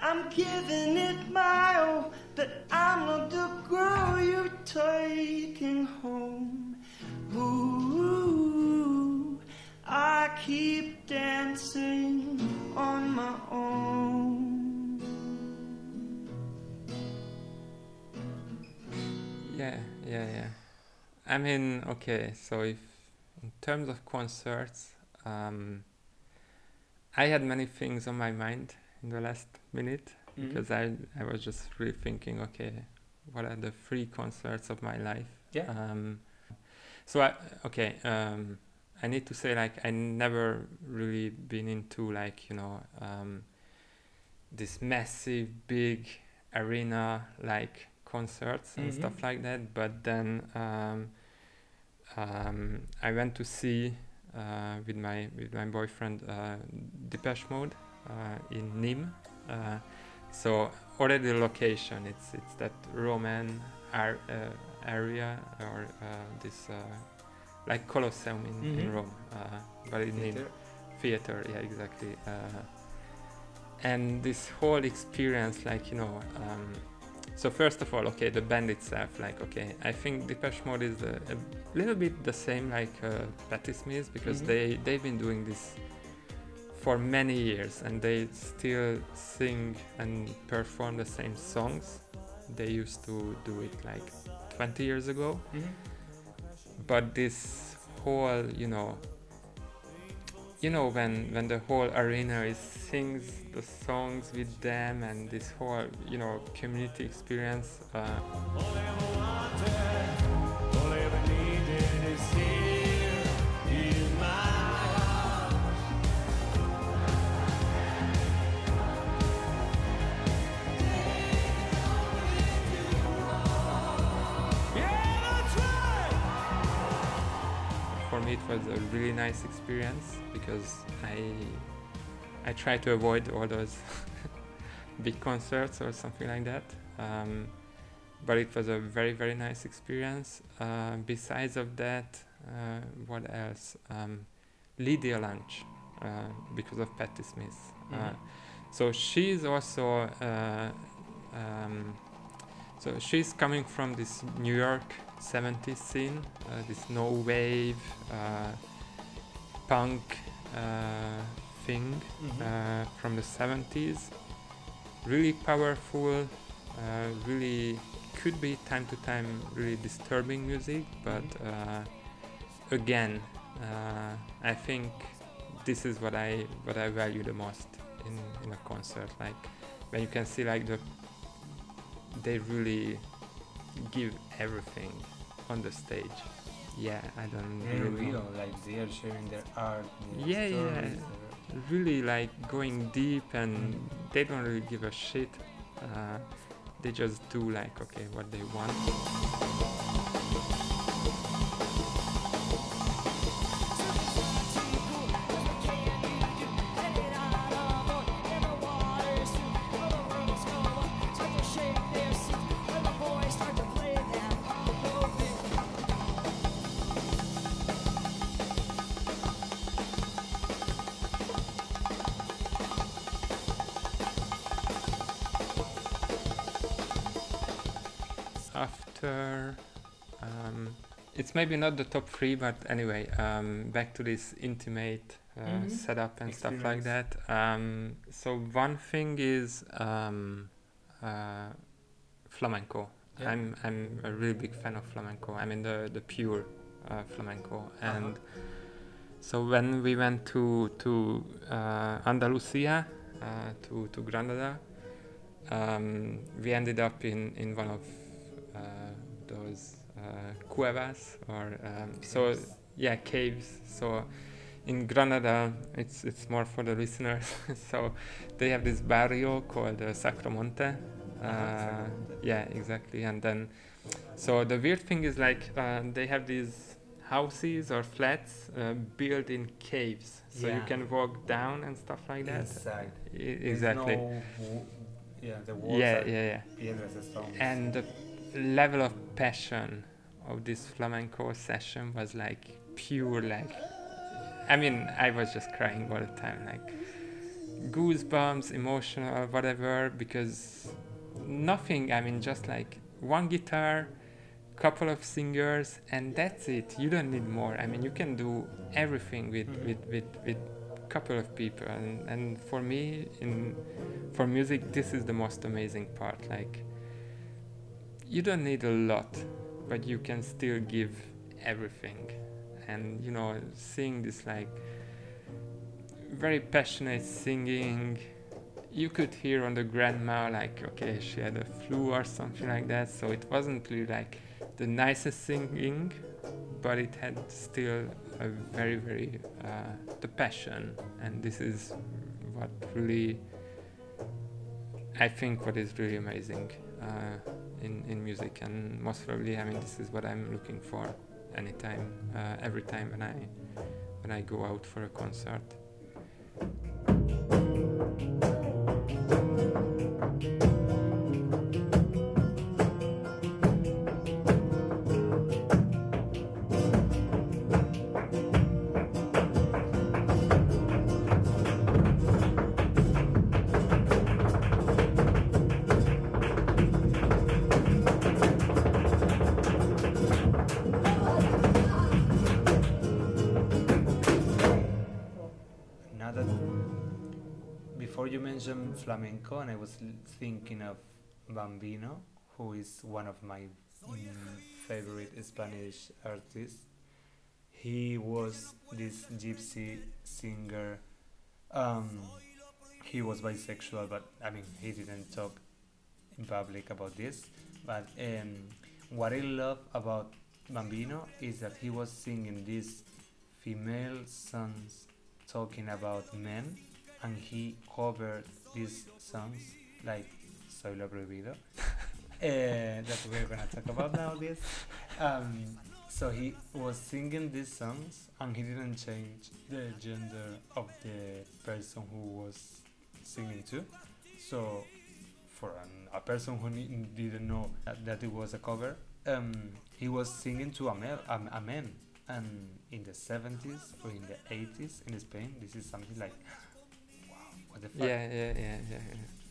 I'm giving it my all, but I'm not the girl you're taking home. Ooh, I keep dancing on my own. Yeah, yeah, yeah. I mean, okay, so if in terms of concerts, um, I had many things on my mind in the last minute Mhm. because I, I was just rethinking, okay, what are the three concerts of my life? Yeah. Um, so I, okay, um, I need to say like I never really been into like you know um, this massive big arena like concerts and Mhm. stuff like that. But then um, um, I went to see uh, with my with my boyfriend uh, Depeche Mode uh, in Nîmes. Uh, so already the location it's it's that Roman ar- uh, area or uh, this uh, like Colosseum in, in Mhm. Rome, uh, but in Theater. theater yeah exactly uh, and this whole experience like you know um, so first of all okay the band itself like okay i think depeche mode is a, a little bit the same like uh, Patti Smith because Mhm. they they've been doing this for many years and they still sing and perform the same songs they used to do it like 20 years ago Mhm. But this whole you know you know when when the whole arena is sings the songs with them and this whole you know community experience uh, was a really nice experience because I I try to avoid all those big concerts or something like that. Um, but it was a very very nice experience. Uh, besides of that, uh, what else? Um, Lydia Lunch uh, because of Patti Smith. Uh, Mhm. so she's also uh, um, so she's coming from this New York 70s scene, uh, this no wave uh, punk uh, thing Mhm. uh, from the 70s. Really powerful, uh, really could be time to time really disturbing music, but uh, again, uh, I think this is what I what I value the most in in a concert. Like when you can see like the they really give everything on the stage. Yeah, I don't They're really know. real, like they are sharing their art. Their Yeah, yeah. stories, their- really like going deep and they don't really give a shit uh, they just do like okay what they want maybe not the top three, but anyway, um, back to this intimate uh, Mhm. setup and stuff like that. Um, so one thing is um, uh, flamenco. Yeah. I'm I'm a really big fan of flamenco. I mean the the pure uh, flamenco, Uh-huh. and so when we went to to uh, Andalusia, uh, to to Granada, um, we ended up in in one of uh, those cuevas or um, so yeah caves. So in Granada, it's it's more for the listeners. so they have this barrio called uh, Sacromonte. Uh, yeah, exactly. And then, so the weird thing is like uh, they have these houses or flats uh, built in caves, so you can walk down and stuff like that. Inside. I- exactly. no w- yeah, the walls yeah, are yeah, yeah. piedras and stones. And the level of passion of this flamenco session was like pure, like. I mean, I was just crying all the time, like goosebumps, emotional, whatever, because nothing. I mean, just like one guitar, couple of singers, and that's it. You don't need more. I mean, you can do everything with Mhm. with with with couple of people, and and for me, in for music, this is the most amazing part. Like, you don't need a lot, but you can still give everything, and you know, seeing this like very passionate singing you could hear on the grandma like okay she had a flu or something like that. So it wasn't really like the nicest singing but it had still a very very uh, the passion. And this is what really i think what is really amazing. Uh, in, in music and most probably i mean this is what i'm looking for anytime uh, every time when i when i go out for a concert thinking of Bambino, who is one of my mm, favorite Spanish artists. He was this gypsy singer. Um, he was bisexual, but I mean, he didn't talk in public about this. But um, what I love about Bambino is that he was singing these female songs talking about men and he covered these songs like Soy lo prohibido. Uh, that we're gonna talk about now this um, so he was singing these songs and he didn't change the gender of the person who was singing to. So for an, a person who didn't know that, that it was a cover um, he was singing to a, male, a, a man. And in the 70s or in the 80s in Spain this is something like wow what the fuck? Yeah yeah yeah yeah, yeah.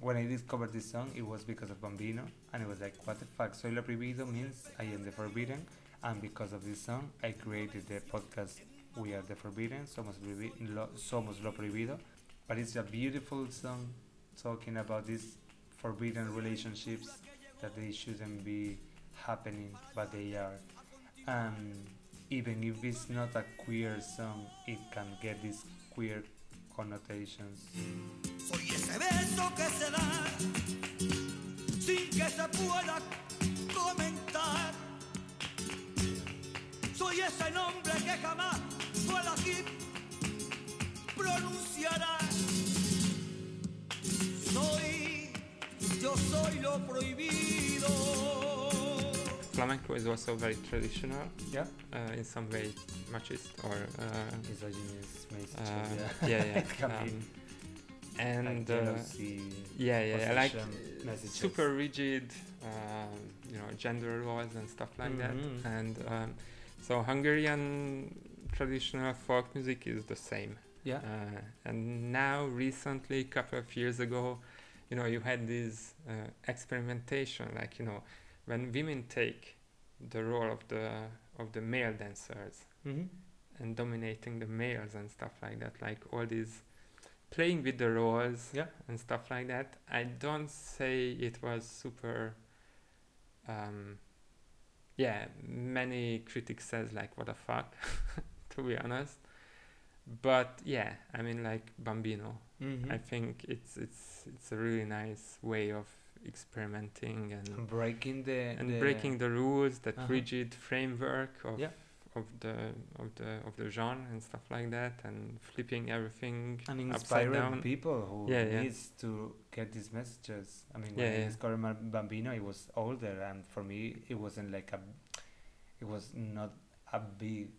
When I discovered this song it was because of Bambino and it was like what the fuck? Soy lo prohibido means I am the forbidden and because of this song I created the podcast We Are the Forbidden Somos, lo, Somos lo prohibido. But it's a beautiful song talking about these forbidden relationships that they shouldn't be happening but they are. And even if it's not a queer song it can get this queer connotations Soy ese beso que se da sin que se pueda comentar. Soy ese nombre que jamás pueda aquí pronunciará. Soy, yo soy lo prohibido. Flamenco is also very traditional. Yeah. Uh, in some way machist or uh, misogynist messages uh, yeah. yeah yeah It can be. Um, and like uh, jealousy, yeah yeah yeah, like messages. super rigid um, you know gender roles and stuff like Mhm. that and um, so hungarian traditional folk music is the same. Yeah. Uh, and now recently a couple of years ago you know you had this uh, experimentation like you know when women take the role of the of the male dancers Mhm. and dominating the males and stuff like that like all these playing with the roles Yeah. and stuff like that i don't say it was super um yeah many critics says like what the fuck to be honest but yeah i mean like bambino Mhm. i think it's it's it's a really nice way of experimenting and And breaking the and the- breaking the rules, that Uh-huh. rigid framework of Yeah. of the of the of the genre and stuff like that, and flipping everything and inspiring down. people who Yeah, yeah. needs to get these messages. I mean, when I discovered Bambino, he was older, and for me, it wasn't like a, it was not a big.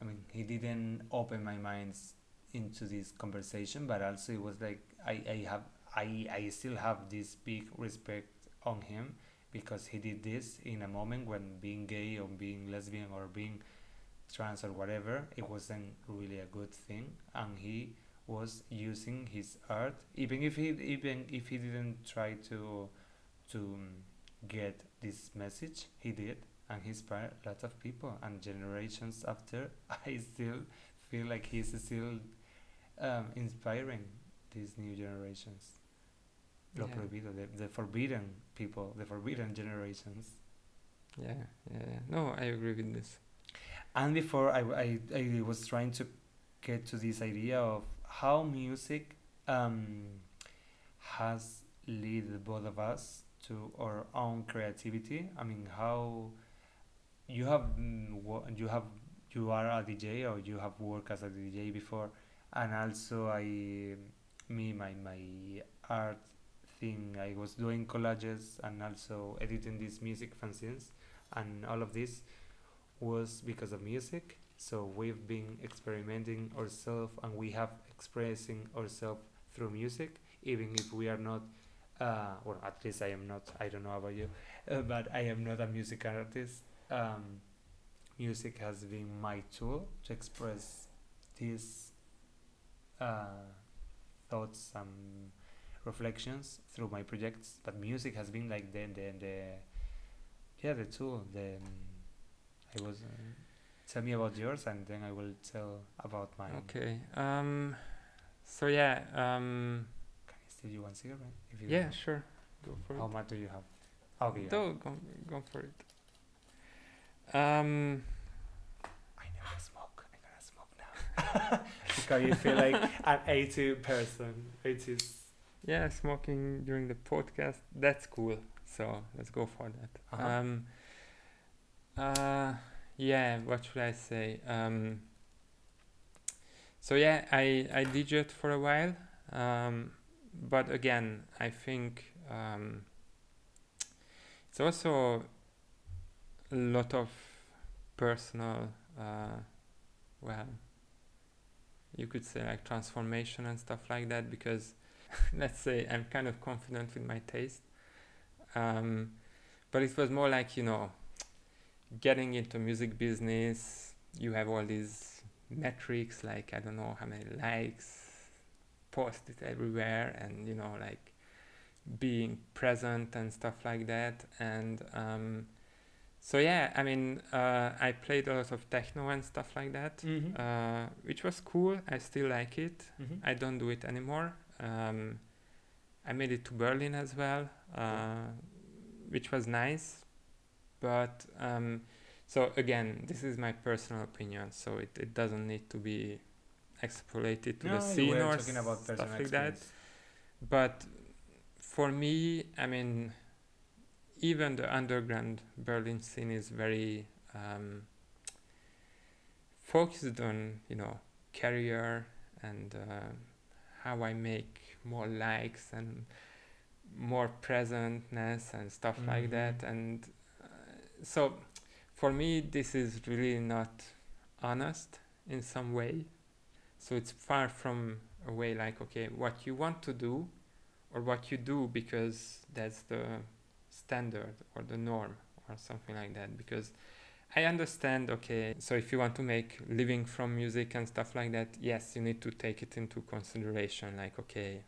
I mean, he didn't open my mind s- into this conversation, but also it was like I, I have I I still have this big respect on him because he did this in a moment when being gay or being lesbian or being trans or whatever it wasn't really a good thing. And he was using his art even if he even if he didn't try to to um, get this message he did. And he inspired lots of people. And generations after i still feel like he's still um, inspiring these new generations Lo Yeah. prohibido, the, the forbidden people the forbidden generations Yeah, yeah, yeah. No, I agree with this. And before I, I, I was trying to get to this idea of how music um, has led both of us to our own creativity. I mean, how you have mm, you have you are a DJ or you have worked as a DJ before, and also I me my my art thing. I was doing collages and also editing these music fanzines, and all of this was because of music. So we've been experimenting ourselves and we have expressing ourselves through music, even if we are not, uh, at least I am not, I don't know about you, uh, but I am not a music artist. Um, music has been my tool to express these uh, thoughts and reflections through my projects. But music has been like the, the, the yeah, the tool, the, um, I was. Uh, tell me about yours, and then I will tell about mine. Okay. Um. So yeah. Um. Can I steal you one cigarette? If you Yeah, sure. Go for it. How much do you have? Okay. yeah. Go, go, go for it. Um. I never smoke. I'm gonna smoke now. because you feel like an 80 person. 80s. Yeah, smoking during the podcast. That's cool. So let's go for that. Uh-huh. Um. Uh. Yeah. What should I say? Um. So yeah, I I did it for a while. Um. But again, I think um. It's also a lot of personal. Uh. Well. You could say like transformation and stuff like that because let's say I'm kind of confident with my taste. Um, but it was more like, you know, getting into music business, you have all these metrics like I don't know how many likes, post it everywhere and you know like being present and stuff like that and um, so yeah I mean uh, I played a lot of techno and stuff like that Mm-hmm. uh, which was cool I still like it mm-hmm. I don't do it anymore. Um, I made it to Berlin as well, uh, which was nice. But um, so again, this is my personal opinion, so it, it doesn't need to be extrapolated to no, the scene or stuff like that. But for me, I mean, even the underground Berlin scene is very um, focused on you know career and uh, how I make more likes and more presentness and stuff like Mhm. that. And uh, so, for me, this is really not honest in some way. So it's far from a way like okay, what you want to do or what you do because that's the standard or the norm or something like that because I understand okay so if you want to make living from music and stuff like that yes you need to take it into consideration like okay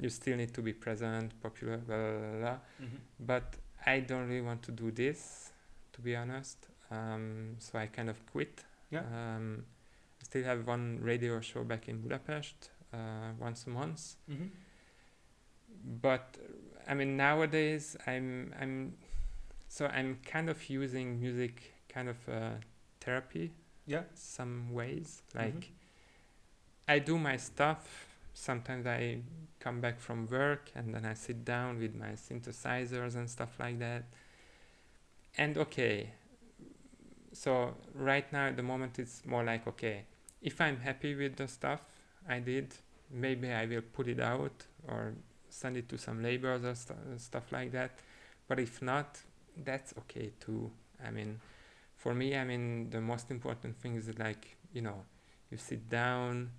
you still need to be present popular blah blah blah. Mhm. but I don't really want to do this, to be honest. Um, so I kind of quit. Yeah. Um, I still have one radio show back in Budapest uh, once a month. Mm-hmm. But I mean nowadays I'm I'm so I'm kind of using music kind of uh, therapy Yeah. some ways. Like Mhm. I do my stuff. Sometimes I come back from work and then I sit down with my synthesizers and stuff like that. And okay, so right now at the moment it's more like okay, if I'm happy with the stuff I did, maybe I will put it out or send it to some labels or stu- stuff like that. But if not, that's okay too. I mean, for me, I mean, the most important thing is like you know, you sit down,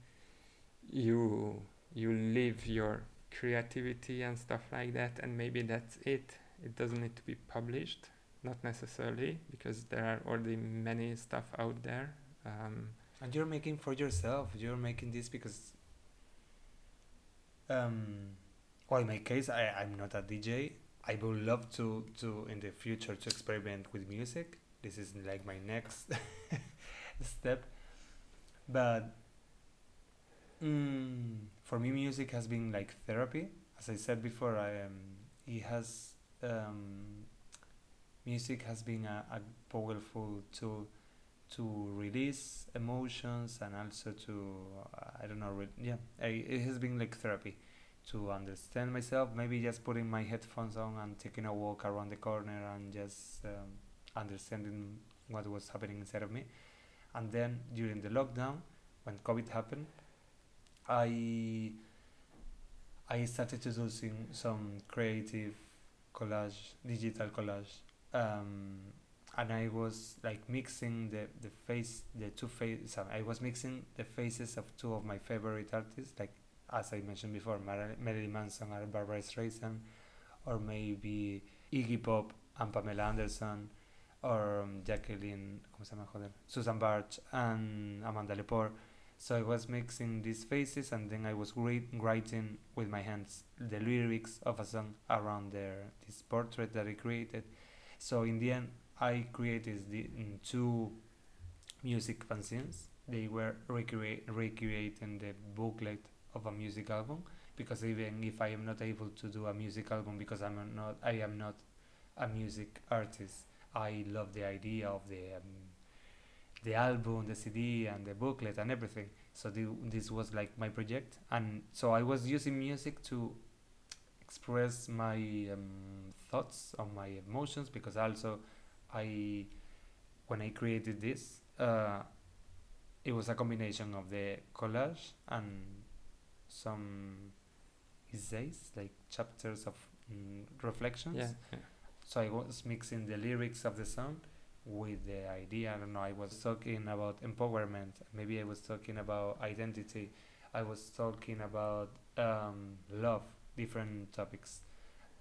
you you live your creativity and stuff like that, and maybe that's it. It doesn't need to be published, not necessarily, because there are already many stuff out there. Um, And you're making for yourself. You're making this because, um, well, in my case, I I'm not a DJ. I would love to to in the future to experiment with music. This is like my next step. But mm, for me, music has been like therapy. As I said before, I um, it has um, music has been a, a powerful tool to release emotions and also to uh, I don't know yeah I, it has been like therapy to understand myself maybe just putting my headphones on and taking a walk around the corner and just um, understanding what was happening inside of me. And then during the lockdown when covid happened I I started to do some, some creative collage digital collage. Um, and I was like mixing the the face the two faces I was mixing the faces of two of my favorite artists like as I mentioned before Mar- Marilyn Manson and Barbra Streisand or maybe Iggy Pop and Pamela Anderson or um, Jacqueline ¿cómo se llama joder? Susanne Bartsch and Amanda Lepore so I was mixing these faces and then I was writing with my hands the lyrics of a song around their this portrait that I created so in the end I created the mm, two music fanzines. They were recreate, recreating the booklet of a music album because even if I am not able to do a music album because I'm not I am not a music artist, I love the idea of the um, the album, the CD, and the booklet and everything. So this was like my project, and so I was using music to express my um, thoughts or my emotions because also I when I created this uh, it was a combination of the collage and some essays like chapters of mm, reflections yeah, yeah. So I was mixing the lyrics of the song with the idea. I don't know. I was talking about empowerment. Maybe I was talking about identity. I was talking about um, love, different topics.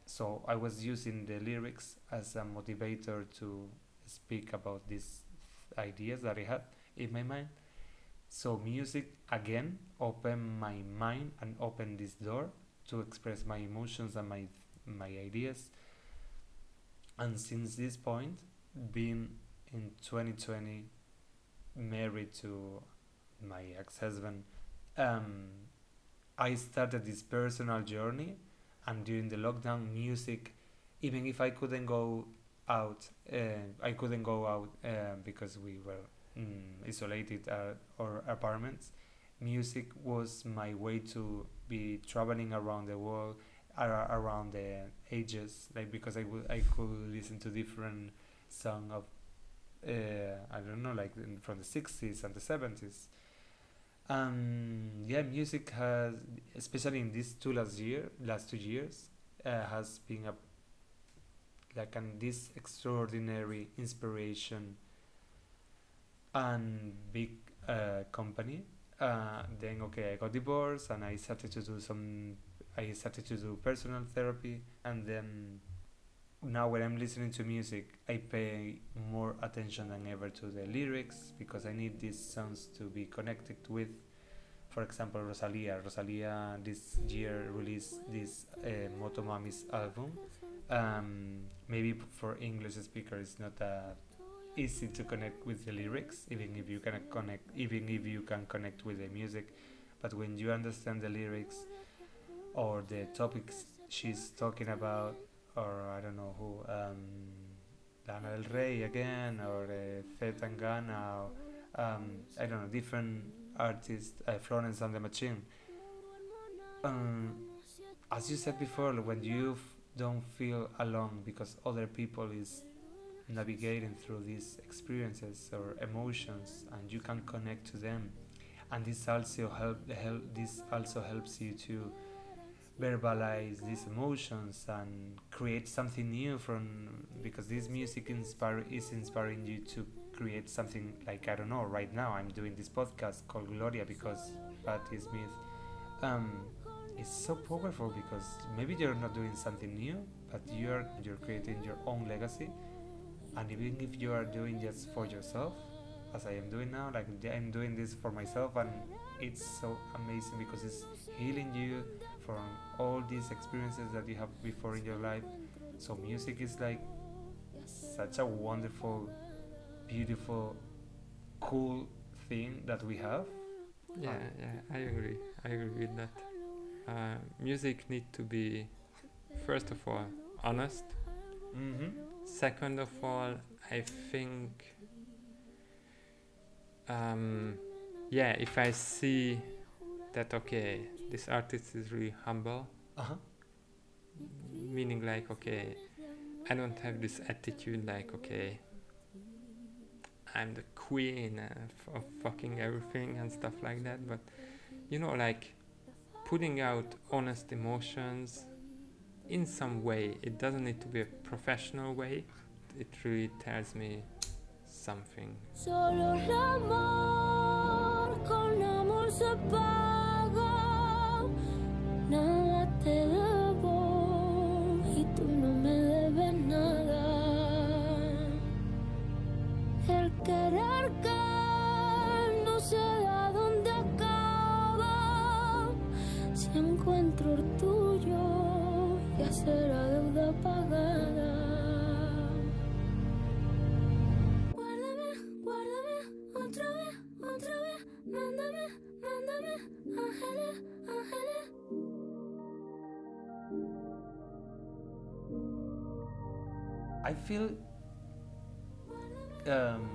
So I was using the lyrics as a motivator to speak about these ideas that I had in my mind. So music again opened my mind and opened this door to express my emotions and my my ideas. And since this point, being in 2020 married to my ex-husband um, i started this personal journey. And during the lockdown music even if i couldn't go out uh, i couldn't go out uh, because we were mm, isolated at our apartments music was my way to be traveling around the world ar- around the ages like because I would I could listen to different song of uh, I don't know like in, from the 60s and the 70s um yeah music has especially in these two last year last two years uh, has been a like an this extraordinary inspiration and big uh, company. Uh, then okay I got divorced and I started to do some I started to do personal therapy and then now when I'm listening to music, I pay more attention than ever to the lyrics because I need these songs to be connected with. For example, Rosalia. Rosalia this year released this uh, Motomamis album, um, maybe for English speaker it's not that easy to connect with the lyrics, even if you can connect, even if you can connect with the music. But when you understand the lyrics or the topics she's talking about, or I don't know who, um, Lana Del Rey again, or uh, or um, I don't know, different artists, uh, Florence and the Machine. Um, as you said before, when you don't feel alone because other people is navigating through these experiences or emotions, and you can connect to them, and this also help, help this also helps you to verbalize these emotions and create something new from because this music inspire is inspiring you to create something like I don't know right now I'm doing this podcast called Gloria because Patti Smith um, it's so powerful because maybe you're not doing something new but you're you're creating your own legacy. And even if you are doing just for yourself as I am doing now like I'm doing this for myself and it's so amazing because it's healing you from all these experiences that you have before in your life so music is like such a wonderful beautiful cool thing that we have Yeah, yeah, I agree. I agree with that. Uh, music need to be, first of all, honest. mm-hmm. Second of all, I think, um, yeah, if I see that okay, this artist is really humble, uh-huh meaning like okay, I don't have this attitude like okay, I'm the queen of fucking everything and stuff like that, but you know, like putting out honest emotions in some way. It doesn't need to be a professional way. It really tells me something. Nada te debo I feel um,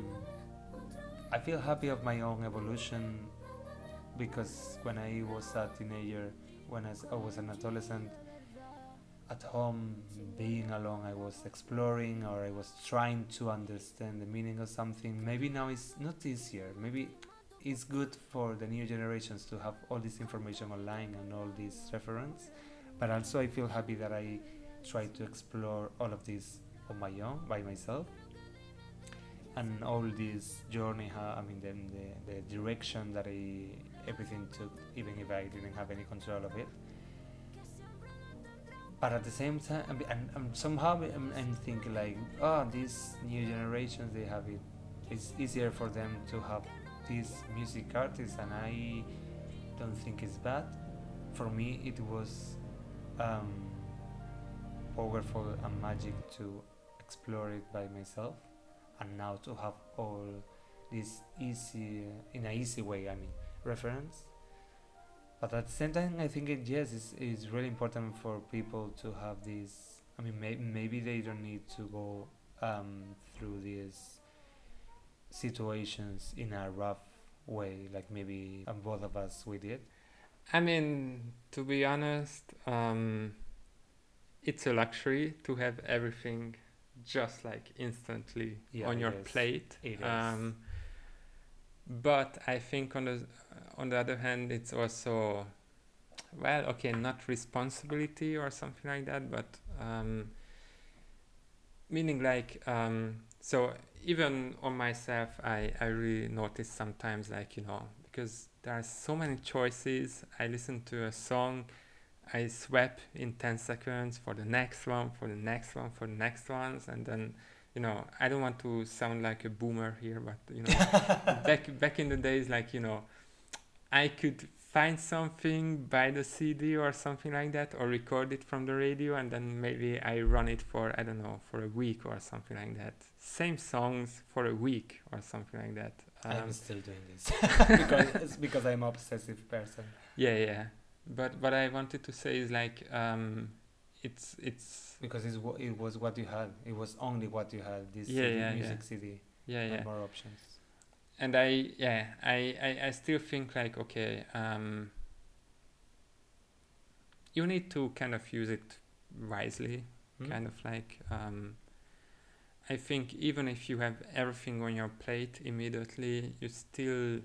I feel happy of my own evolution because when I was a teenager, when I was an adolescent, at home, being alone, I was exploring or I was trying to understand the meaning of something. Maybe now it's not easier. Maybe it's good for the new generations to have all this information online and all these reference. But also, I feel happy that I try to explore all of this on my own by myself. And all this journey i mean then the, the direction that i everything took even if i didn't have any control of it. But at the same time I mean, and somehow I'm, I'm thinking like oh these new generations they have it it's easier for them to have these music artists and i don't think it's bad. For me it was um, powerful and magic to explore it by myself and now to have all this easy in a easy way i mean reference. But at the same time i think it yes it's, it's really important for people to have this i mean may, maybe they don't need to go um, through these situations in a rough way like maybe um, both of us we did. I mean, to be honest, um, it's a luxury to have everything just like instantly Yeah, on your is. plate. Um, but I think on the on the other hand, it's also well, okay, not responsibility or something like that, but um, meaning like um, so even on myself, I I really notice sometimes like you know because there are so many choices. I listen to a song, I swap in 10 seconds for the next one, for the next one, for the next ones, and then, you know, I don't want to sound like a boomer here, but, you know, back, back in the days, like, you know, I could find something, buy the CD or something like that, or record it from the radio, and then maybe I run it for I don't know for a week or something like that. Same songs for a week or something like that. I'm Um, still doing this because it's because I'm obsessive person. yeah, yeah. But what I wanted to say is like um, it's it's Because it's wha- it was what you had. It was only what you had. This Yeah, CD, yeah, music yeah. CD. yeah yeah. more options. and I yeah I, I I still think like okay um you need to kind of use it wisely Hmm? kind of like um I think even if you have everything on your plate immediately you still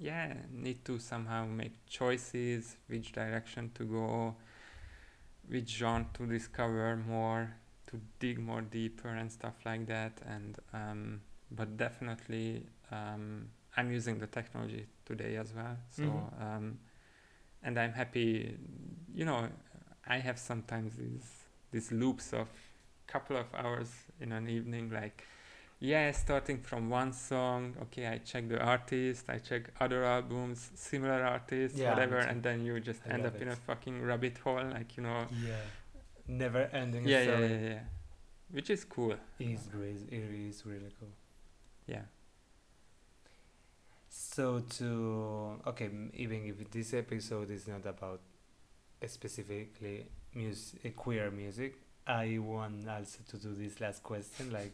yeah need to somehow make choices which direction to go which genre to discover more to dig more deeper and stuff like that and um, but definitely um, I'm using the technology today as well so Mhm. um, and I'm happy you know I have sometimes these these loops of couple of hours in an evening like yeah starting from one song okay I check the artist I check other albums similar artists Yeah, whatever and then you just I end up in a fucking rabbit hole like you know Yeah. Never ending yeah, yeah yeah yeah which is cool It is great. It is really cool. yeah So to okay, even if this episode is not about specifically music, queer music, I want also to do this last question. Like,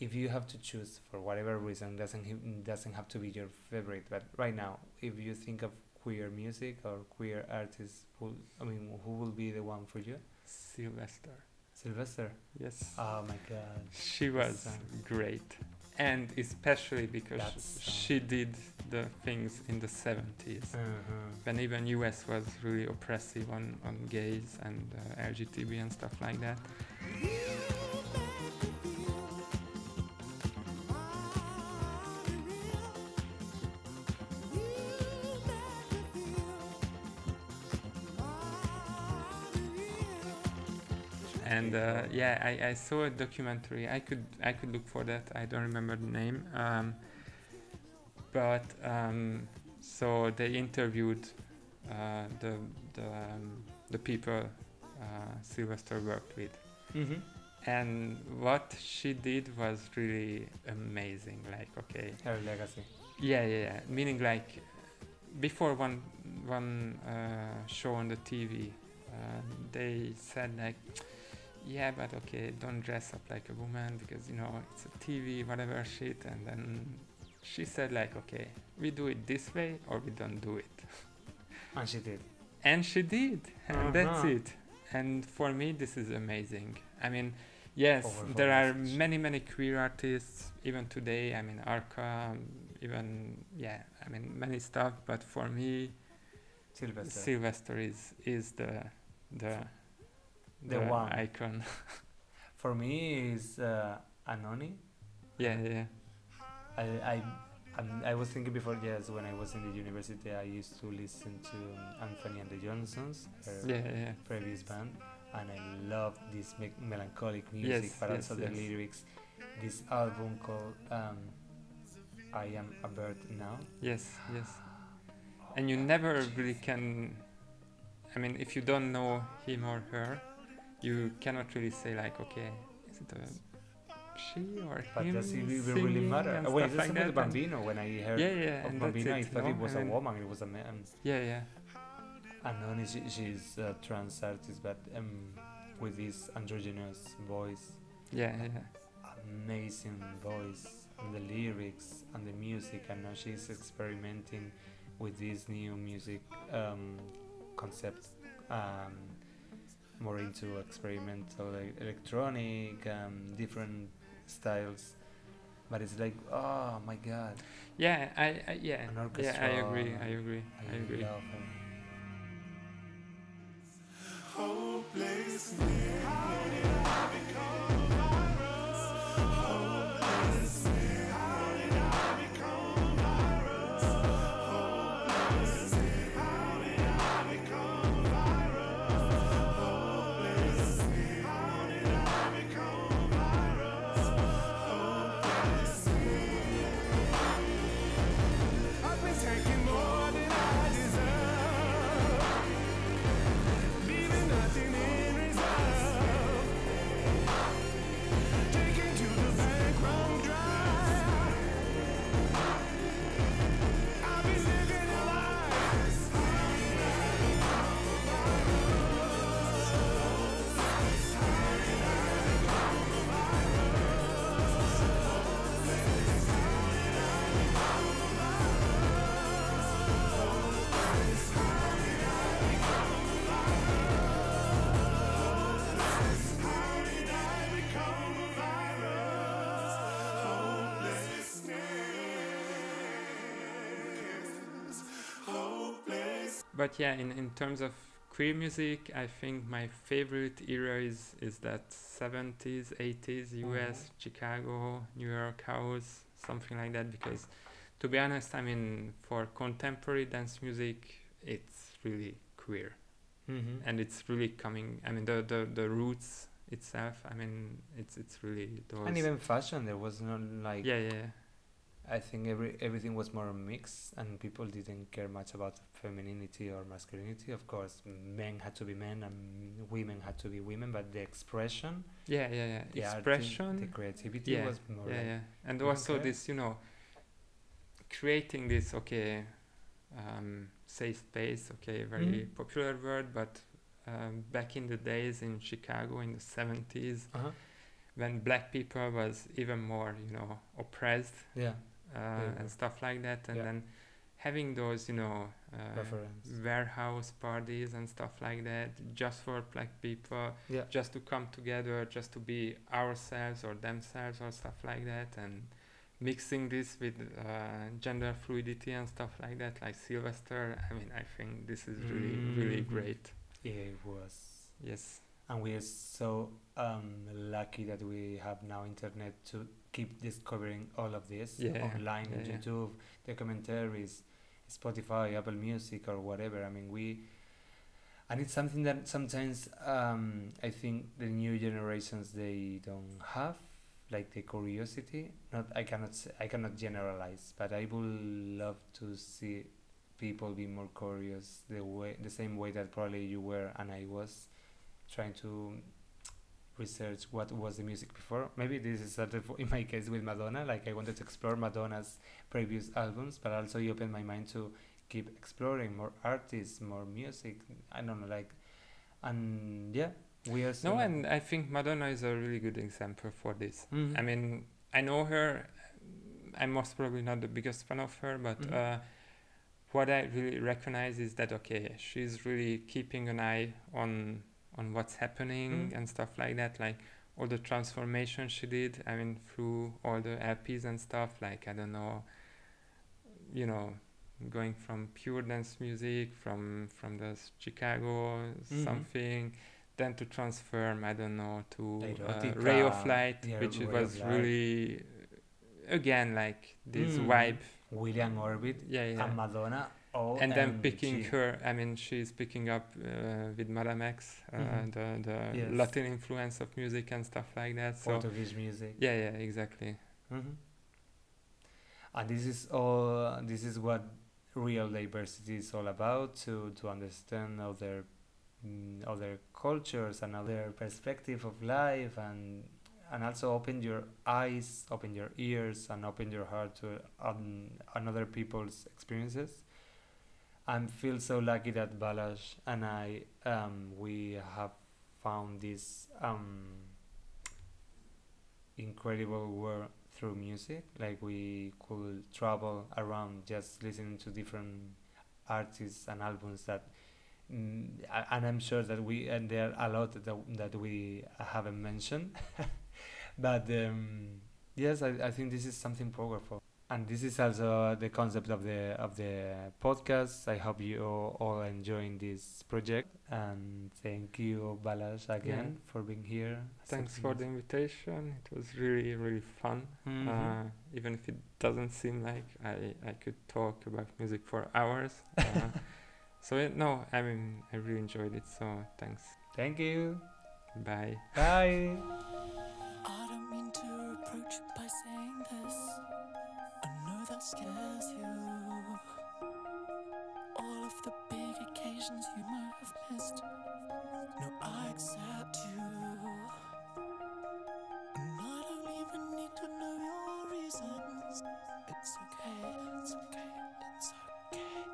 if you have to choose for whatever reason, doesn't doesn't have to be your favorite, but right now, if you think of queer music or queer artists, who I mean, who will be the one for you? Sylvester Sylvester. yes Oh my God. she was great and especially because That sh- song. she did the things in the 70s Uh-huh. when even us was really oppressive on, on gays and uh, lgtb and stuff like that and uh, yeah I, I saw a documentary i could i could look for that i don't remember the name um, but um, so they interviewed uh, the the, um, the people uh, sylvester worked with Mm-hmm. and what she did was really amazing like okay Her legacy. yeah yeah, yeah. meaning like before one one uh, show on the tv uh, they said like yeah but okay don't dress up like a woman because you know it's a tv whatever shit and then she said like okay we do it this way or we don't do it And she did. and she did and that's Uh-huh. it and for me this is amazing i mean yes there are many many queer artists even today i mean arca even yeah i mean many stuff but for me Sylvester. sylvester is is the the The one. icon For me, is uh, Anohni. yeah yeah I, I, um, I was thinking before, yes, when I was in the university, I used to listen to um, Antony and the Johnsons, her yeah yeah previous band, and I loved this me- melancholic music, Yes, but yes, also the lyrics. This album called um, I Am a Bird Now. yes yes and you never really can i mean if you don't know him or her you cannot really say like okay is it a she or But him does it even really matter? and Uh, Wait, like about that Bambino. When I heard yeah yeah of and Bambino, I it, thought no? it was I a woman, it was a man. yeah yeah Anohni, she, she's a trans artist, but um, with this androgynous voice, yeah yeah amazing voice, and the lyrics and the music, and now she's experimenting with this new music um, concept, um, more into experimental e- electronic, um, different styles. But it's like, oh my god, yeah I, I yeah An yeah I agree. I agree I, I agree but yeah, in, in terms of queer music, I think my favorite era is is that 70s, 80s US, Chicago, New York house, something like that. Because to be honest, I mean, for contemporary dance music, it's really queer Mm-hmm. and it's really coming. I mean, the the, the roots itself. I mean, it's it's really those. and even fashion, there was not like yeah, yeah, I think every everything was more mixed, and people didn't care much about femininity or masculinity. Of course, men had to be men and women had to be women, but the expression, yeah, yeah, yeah. the Expression. the creativity yeah, was more. yeah, yeah. And also this, you know, creating this okay, um, safe space. Okay, very Mhm. popular word, but um, back in the days in Chicago in the seventies, Uh-huh. when black people was even more, you know, oppressed Yeah. Uh, Yeah. and stuff like that, and Yeah. then having those, you know, uh, warehouse parties and stuff like that, just for black people, Yeah. just to come together, just to be ourselves or themselves or stuff like that, and mixing this with uh, gender fluidity and stuff like that, like Sylvester. I mean, I think this is really, really Mhm. great. Yeah, it was. Yes. And we are so um, lucky that we have now internet to keep discovering all of this Yeah, online on yeah, yeah. YouTube, the commentaries, Spotify, Apple Music, or whatever. I mean, we, and it's something that sometimes um, I think the new generations they don't have, like the curiosity. Not I cannot say, I cannot generalize, but I would love to see people be more curious the way the same way that probably you were and I was trying to research what was the music before. Maybe this is of in my case with Madonna. Like I wanted to explore Madonna's previous albums, but also it opened my mind to keep exploring more artists, more music. I don't know, like, and yeah, we are. No, and I think Madonna is a really good example for this. Mhm. I mean, I know her. I'm most probably not the biggest fan of her, but Mhm. uh, what I really recognize is that okay, she's really keeping an eye on on what's happening Mhm. and stuff like that. Like all the transformation she did. I mean, through all the LPs and stuff. Like I don't know, you know, going from pure dance music from from the Chicago Mhm. something. Then to transform, I don't know, to uh, Ray of Light, yeah, which Ray was really, again, like this Mm. vibe. William Orbit Yeah, yeah. and Madonna. Oh, and then picking her, I mean, she's picking up uh, with Madame X, uh, Mhm. the, the Yes. Latin influence of music and stuff like that. So, Portuguese music. yeah, yeah, exactly. hmm And this is all. This is what real diversity is all about. To to understand other mm, other cultures and other perspective of life, and and also open your eyes, open your ears, and open your heart to um, another people's experiences. I feel so lucky that Balázs and I um, we have found this um, incredible world through music. Like we could travel around just listening to different artists and albums that, mm, and I'm sure that we and there are a lot that that we haven't mentioned, but um, yes, I, I think this is something powerful. And this is also the concept of the of the podcast. I hope you all enjoying this project, and thank you, Balázs, again for being here. Thanks for the invitation. It was really, really fun. Mhm. Uh, even if it doesn't seem like I, I could talk about music for hours. Uh, so, yeah, no, I mean, I really enjoyed it. So, thanks. Thank you. Bye. Bye. Scares you. All of the big occasions you might have missed. No, I accept you. And I don't even need to know your reasons. It's okay, it's okay, it's okay.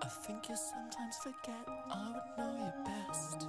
I think you sometimes forget I would know you best.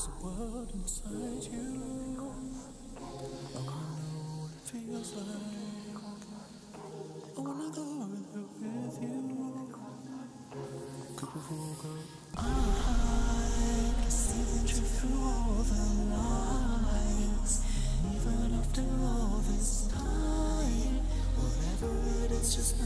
There's a world inside you. I wanna know what it feels like. I wanna go there with you. Could we walk up? Can see truth through all the. Even after all this time, whatever it is, just